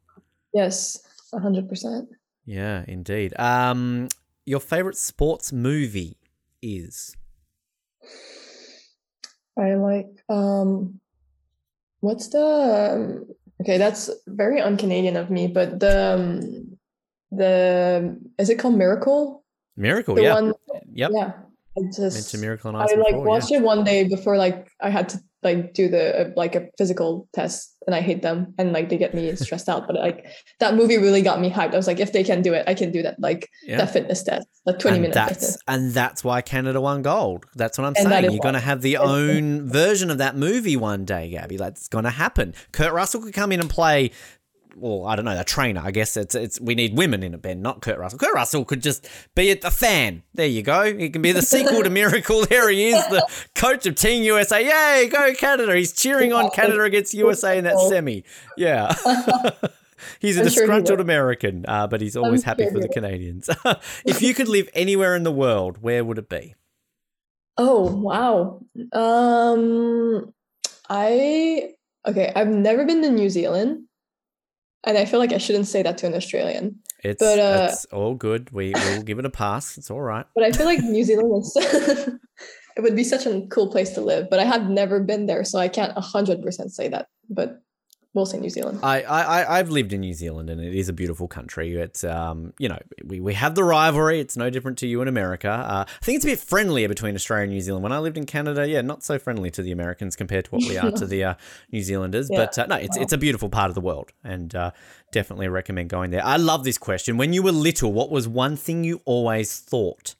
Yes, hundred percent. Yeah, indeed. Um, your favorite sports movie is I like um, what's the um, okay? That's very un-Canadian of me, but the um, the is it called Miracle? Miracle. The yeah, one, yep. yeah. I just Mentioned Miracle on I like before. watched yeah. it one day before like I had to like do the uh, like a physical test and I hate them and like they get me stressed out but like that movie really got me hyped I was like if they can do it I can do that like Yeah. that fitness test the 20 and minute that's fitness and that's why Canada won gold. That's what I'm And saying. You're going to have the own version of that movie one day, Gabby. That's going to happen. Kurt Russell could come in and play well, I don't know, a trainer. I guess it's it's we need women in it, Ben, not Kurt Russell. Kurt Russell could just be a fan. There you go. He can be the sequel to Miracle. There he is, the coach of Team USA. Yay, go Canada! He's cheering on Canada against USA in that semi. Yeah. He's a I'm disgruntled. American, uh, but he's always happy sure for the. Canadians. if you could live anywhere in the world, where would it be? Oh, wow. Um, I okay, I've never been to New Zealand. And I feel like I shouldn't say that to an Australian. It's, But, uh, it's all good. We will give it a pass. It's all right. But I feel like New Zealand is it would be such a cool place to live. But I have never been there, so I can't hundred percent say that. But we'll say New Zealand. I, I, I've lived in New Zealand and it is a beautiful country. It's, um, you know, we, we have the rivalry. It's no different to you in America. Uh, I think it's a bit friendlier between Australia and New Zealand. When I lived in Canada, yeah, not so friendly to the Americans compared to what we are to the uh, New Zealanders. Yeah. But uh, no, it's, it's a beautiful part of the world and uh, definitely recommend going there. I love this question. When you were little, what was one thing you always thought?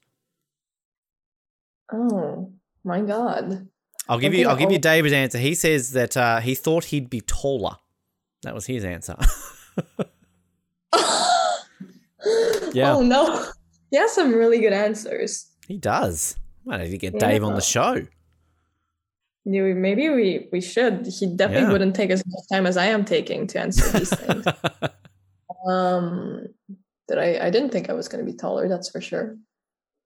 Oh my god. I'll give you. I'll give you always- David's answer. He says that uh, he thought he'd be taller. That was his answer. Yeah. Oh no. He has some really good answers. he does. Why don't you get Dave on the show? Maybe maybe we we should. He definitely Yeah. wouldn't take as much time as I am taking to answer these things. Um, that I I didn't think I was going to be taller. That's for sure.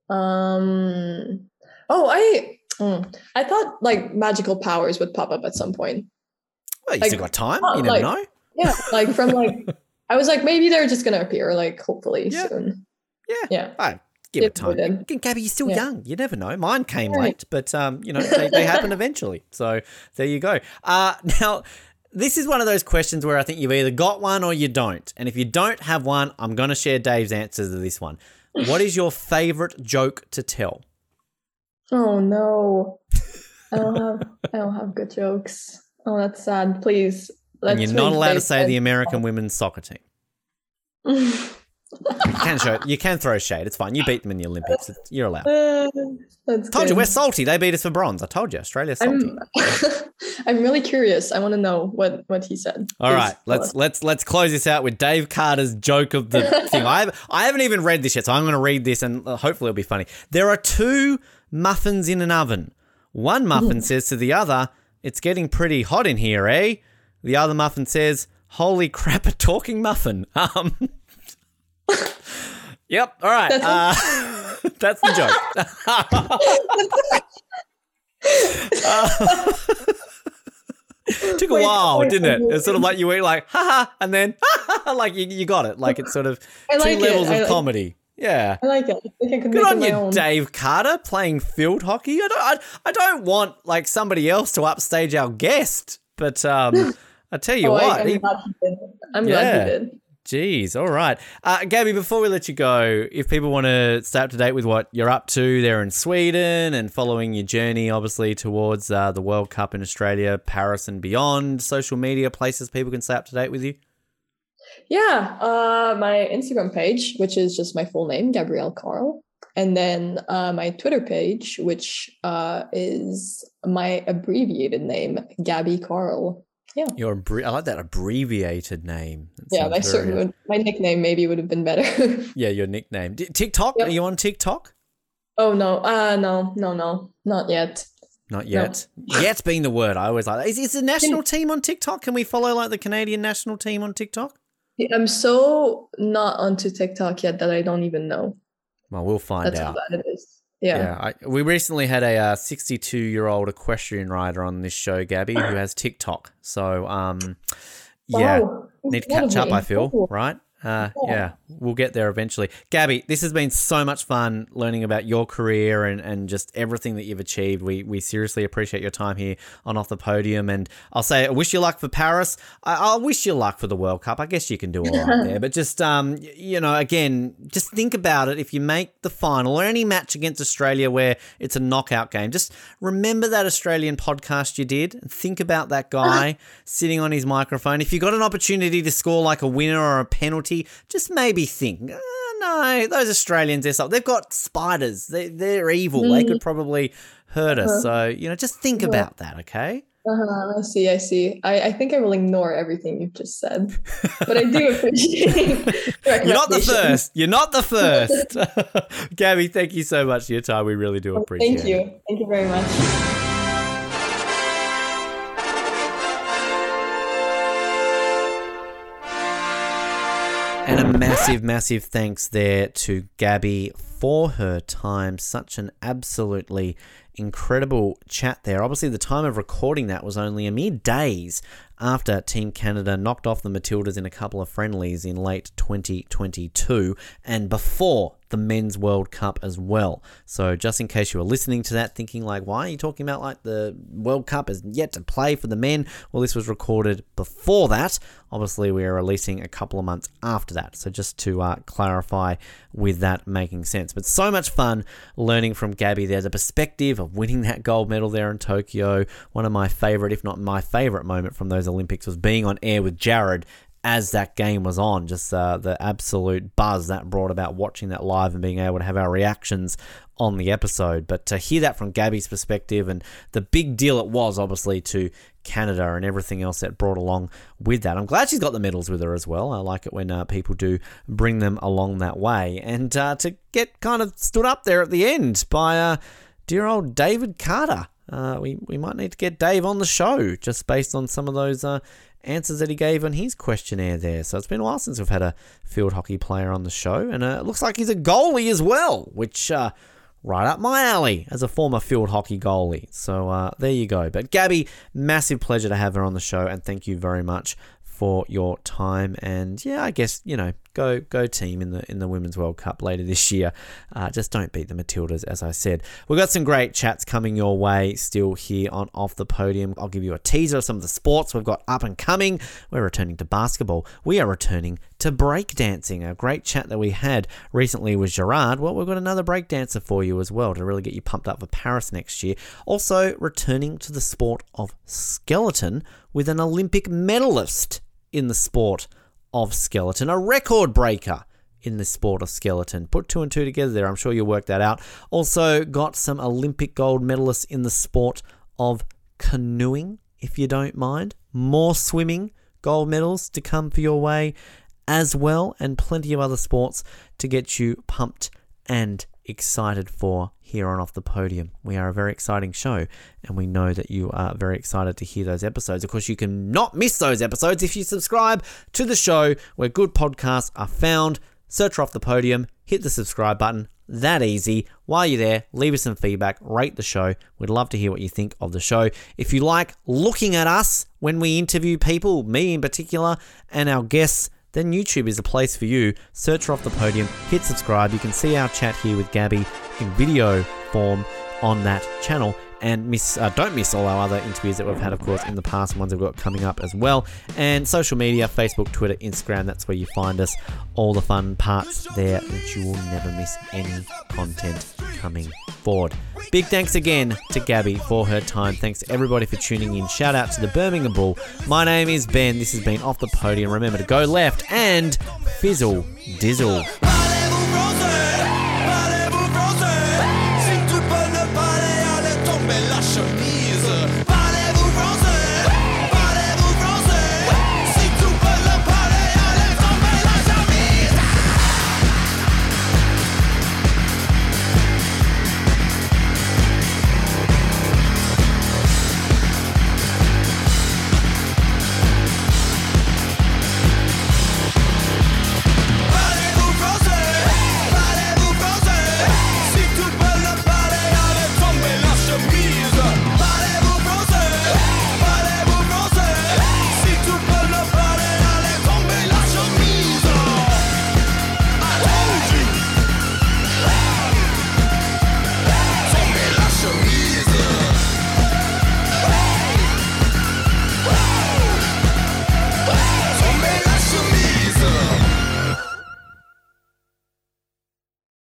Um. Oh, I mm, I thought like magical powers would pop up at some point. Well, you Like, still got time. not You never like- know. Yeah, like from like I was like maybe they're just going to appear like hopefully Yeah. soon. Yeah. Yeah. Ah, give it time. Again, Gabby, you're still Yeah. young. You never know. Mine came Right. late, but um, you know they, they happen eventually. So there you go. Uh, now. This is one of those questions where I think you've either got one or you don't. And if you don't have one, I'm going to share Dave's answers to this one. What is your favorite joke to tell? Oh no. I don't have I don't have good jokes. Oh, that's sad. Please. and you're not allowed to say the American women's soccer team. You can show, you can throw shade. It's fine. You beat them in the Olympics. It's- You're allowed. Uh, That's Told you we're salty. They beat us for bronze. I told you, Australia's salty. I'm, I'm really curious. I want to know what what he said. All Please right, let's us. let's let's close this out with Dave Carter's joke of the thing. I have, I haven't even read this yet, so I'm going to read this and uh, hopefully it'll be funny. There are two muffins in an oven. One muffin says to the other, "It's getting pretty hot in here, eh?" The other muffin says, "Holy crap, a talking muffin." Um. Yep. All right. That's- uh, that's the joke. Uh, took a while, didn't it? It's sort of like you went like ha ha, and then ha ha, like you, you got it. Like it's sort of I two like it. levels I of like- comedy. Yeah. I like it. I think I could Good on you, own. Dave Carter, playing field hockey. I don't, I, I don't want like somebody else to upstage our guest, but um, I tell you Oh, what, I'm he- glad he did. I'm Yeah. glad he did. Jeez, all right. Uh, Gabby, before we let you go, if people want to stay up to date with what you're up to there in Sweden and following your journey, obviously, towards uh, the World Cup in Australia, Paris, and beyond, social media places people can stay up to date with you. Yeah, uh, my Instagram page, which is just my full name, Gabrielle Carle, and then uh, my Twitter page, which uh, is my abbreviated name, Gabby Carle. Yeah, Your I like that abbreviated name. That yeah. My certain would, my nickname maybe would have been better. Yeah, your nickname. TikTok? Yep. Are you on TikTok? oh no, uh, no, no, no, not yet. Not yet. Yet being the word. I always like that. Is, is the national team on TikTok? Can we follow like the Canadian national team on TikTok? I'm so not onto TikTok yet that I don't even know. Well, we'll find That's out. how bad it is. Yeah. Yeah, I, we recently had a 62 year old equestrian rider on this show, Gabby, who has TikTok. So, um, yeah, Oh, need to catch up. I feel Oh. right. Uh, yeah, we'll get there eventually. Gabby, this has been so much fun learning about your career and, and just everything that you've achieved. We we seriously appreciate your time here on Off the Podium. And I'll say, I wish you luck for Paris. I, I wish you luck for the World Cup. I guess you can do all right there. But just, um, you know, again, just think about it. If you make the final or any match against Australia where it's a knockout game, just remember that Australian podcast you did and think about that guy sitting on his microphone. If you got an opportunity to score like a winner or a penalty, just maybe think, "Ah, no, those Australians, they're they've got spiders. They, they're evil. They could probably hurt us. So, you know, just think about that, okay? Uh-huh, I see, I see. I, I think I will ignore everything you've just said. But I do appreciate You're not the first. You're not the first. Gabby, thank you so much for your time. We really do appreciate Thank it. you. Thank you very much. And a massive, massive thanks there to Gabby for her time. Such an absolutely incredible chat there. Obviously, the time of recording that was only a mere days after Team Canada knocked off the Matildas in a couple of friendlies in late 2022 and before the Men's World Cup as well. So, just in case you were listening to that thinking, like, why are you talking about like the World Cup is yet to play for the men? Well, this was recorded before that. Obviously, we are releasing a couple of months after that. So, just to uh, clarify with that making sense. But so much fun learning from Gabby there, the perspective of winning that gold medal there in Tokyo. One of my favorite, if not my favorite moment from those Olympics was being on air with Jared as that game was on. Just uh, the absolute buzz that brought about watching that live and being able to have our reactions on the episode. But to hear that from Gabby's perspective and the big deal it was, obviously, to Canada and everything else that brought along with that. I'm glad she's got the medals with her as well. I like it when uh, people do bring them along that way. And uh, to get kind of stood up there at the end by uh, dear old David Carter. Uh, we, we might need to get Dave on the show just based on some of those uh, answers that he gave on his questionnaire there. So it's been a while since we've had a field hockey player on the show, and uh, it looks like he's a goalie as well, which uh, right up my alley as a former field hockey goalie. So uh, there you go. But Gabby, massive pleasure to have her on the show, and thank you very much for your time. And yeah, I guess you know, go go team in the in the Women's World Cup later this year. Uh, just don't beat the Matildas, as I said. We've got some great chats coming your way still here on Off the Podium. I'll give you a teaser of some of the sports we've got up and coming. We're returning to basketball. We are returning to breakdancing. A great chat that we had recently with Gerard. Well, we've got another breakdancer for you as well to really get you pumped up for Paris next year. Also, returning to the sport of skeleton with an Olympic medalist in the sport of skeleton, a record breaker in the sport of skeleton. Put two and two together there. I'm sure you'll work that out. Also, got some Olympic gold medalists in the sport of canoeing, if you don't mind. More swimming gold medals to come for your way as well, and plenty of other sports to get you pumped and excited for here on Off the Podium. We are a very exciting show, and we know that you are very excited to hear those episodes. Of course, you can not miss those episodes if you subscribe to the show where good podcasts are found. Search Off the Podium, hit the subscribe button. That easy. While you're there, leave us some feedback, rate the show. We'd love to hear what you think of the show. If you like looking at us when we interview people, me in particular, and our guests, then YouTube is a place for you. Search Off the Podium, hit subscribe. You can see our chat here with Gabby in video form on that channel. And miss, uh, don't miss all our other interviews that we've had, of course, in the past, and ones we've got coming up as well. And social media Facebook, Twitter, Instagram, that's where you find us. All the fun parts there that you will never miss any content coming forward. Big thanks again to Gabby for her time. Thanks to everybody for tuning in. Shout out to the Birmingham Bull. My name is Ben. This has been Off the Podium. Remember to go left and fizzle dizzle.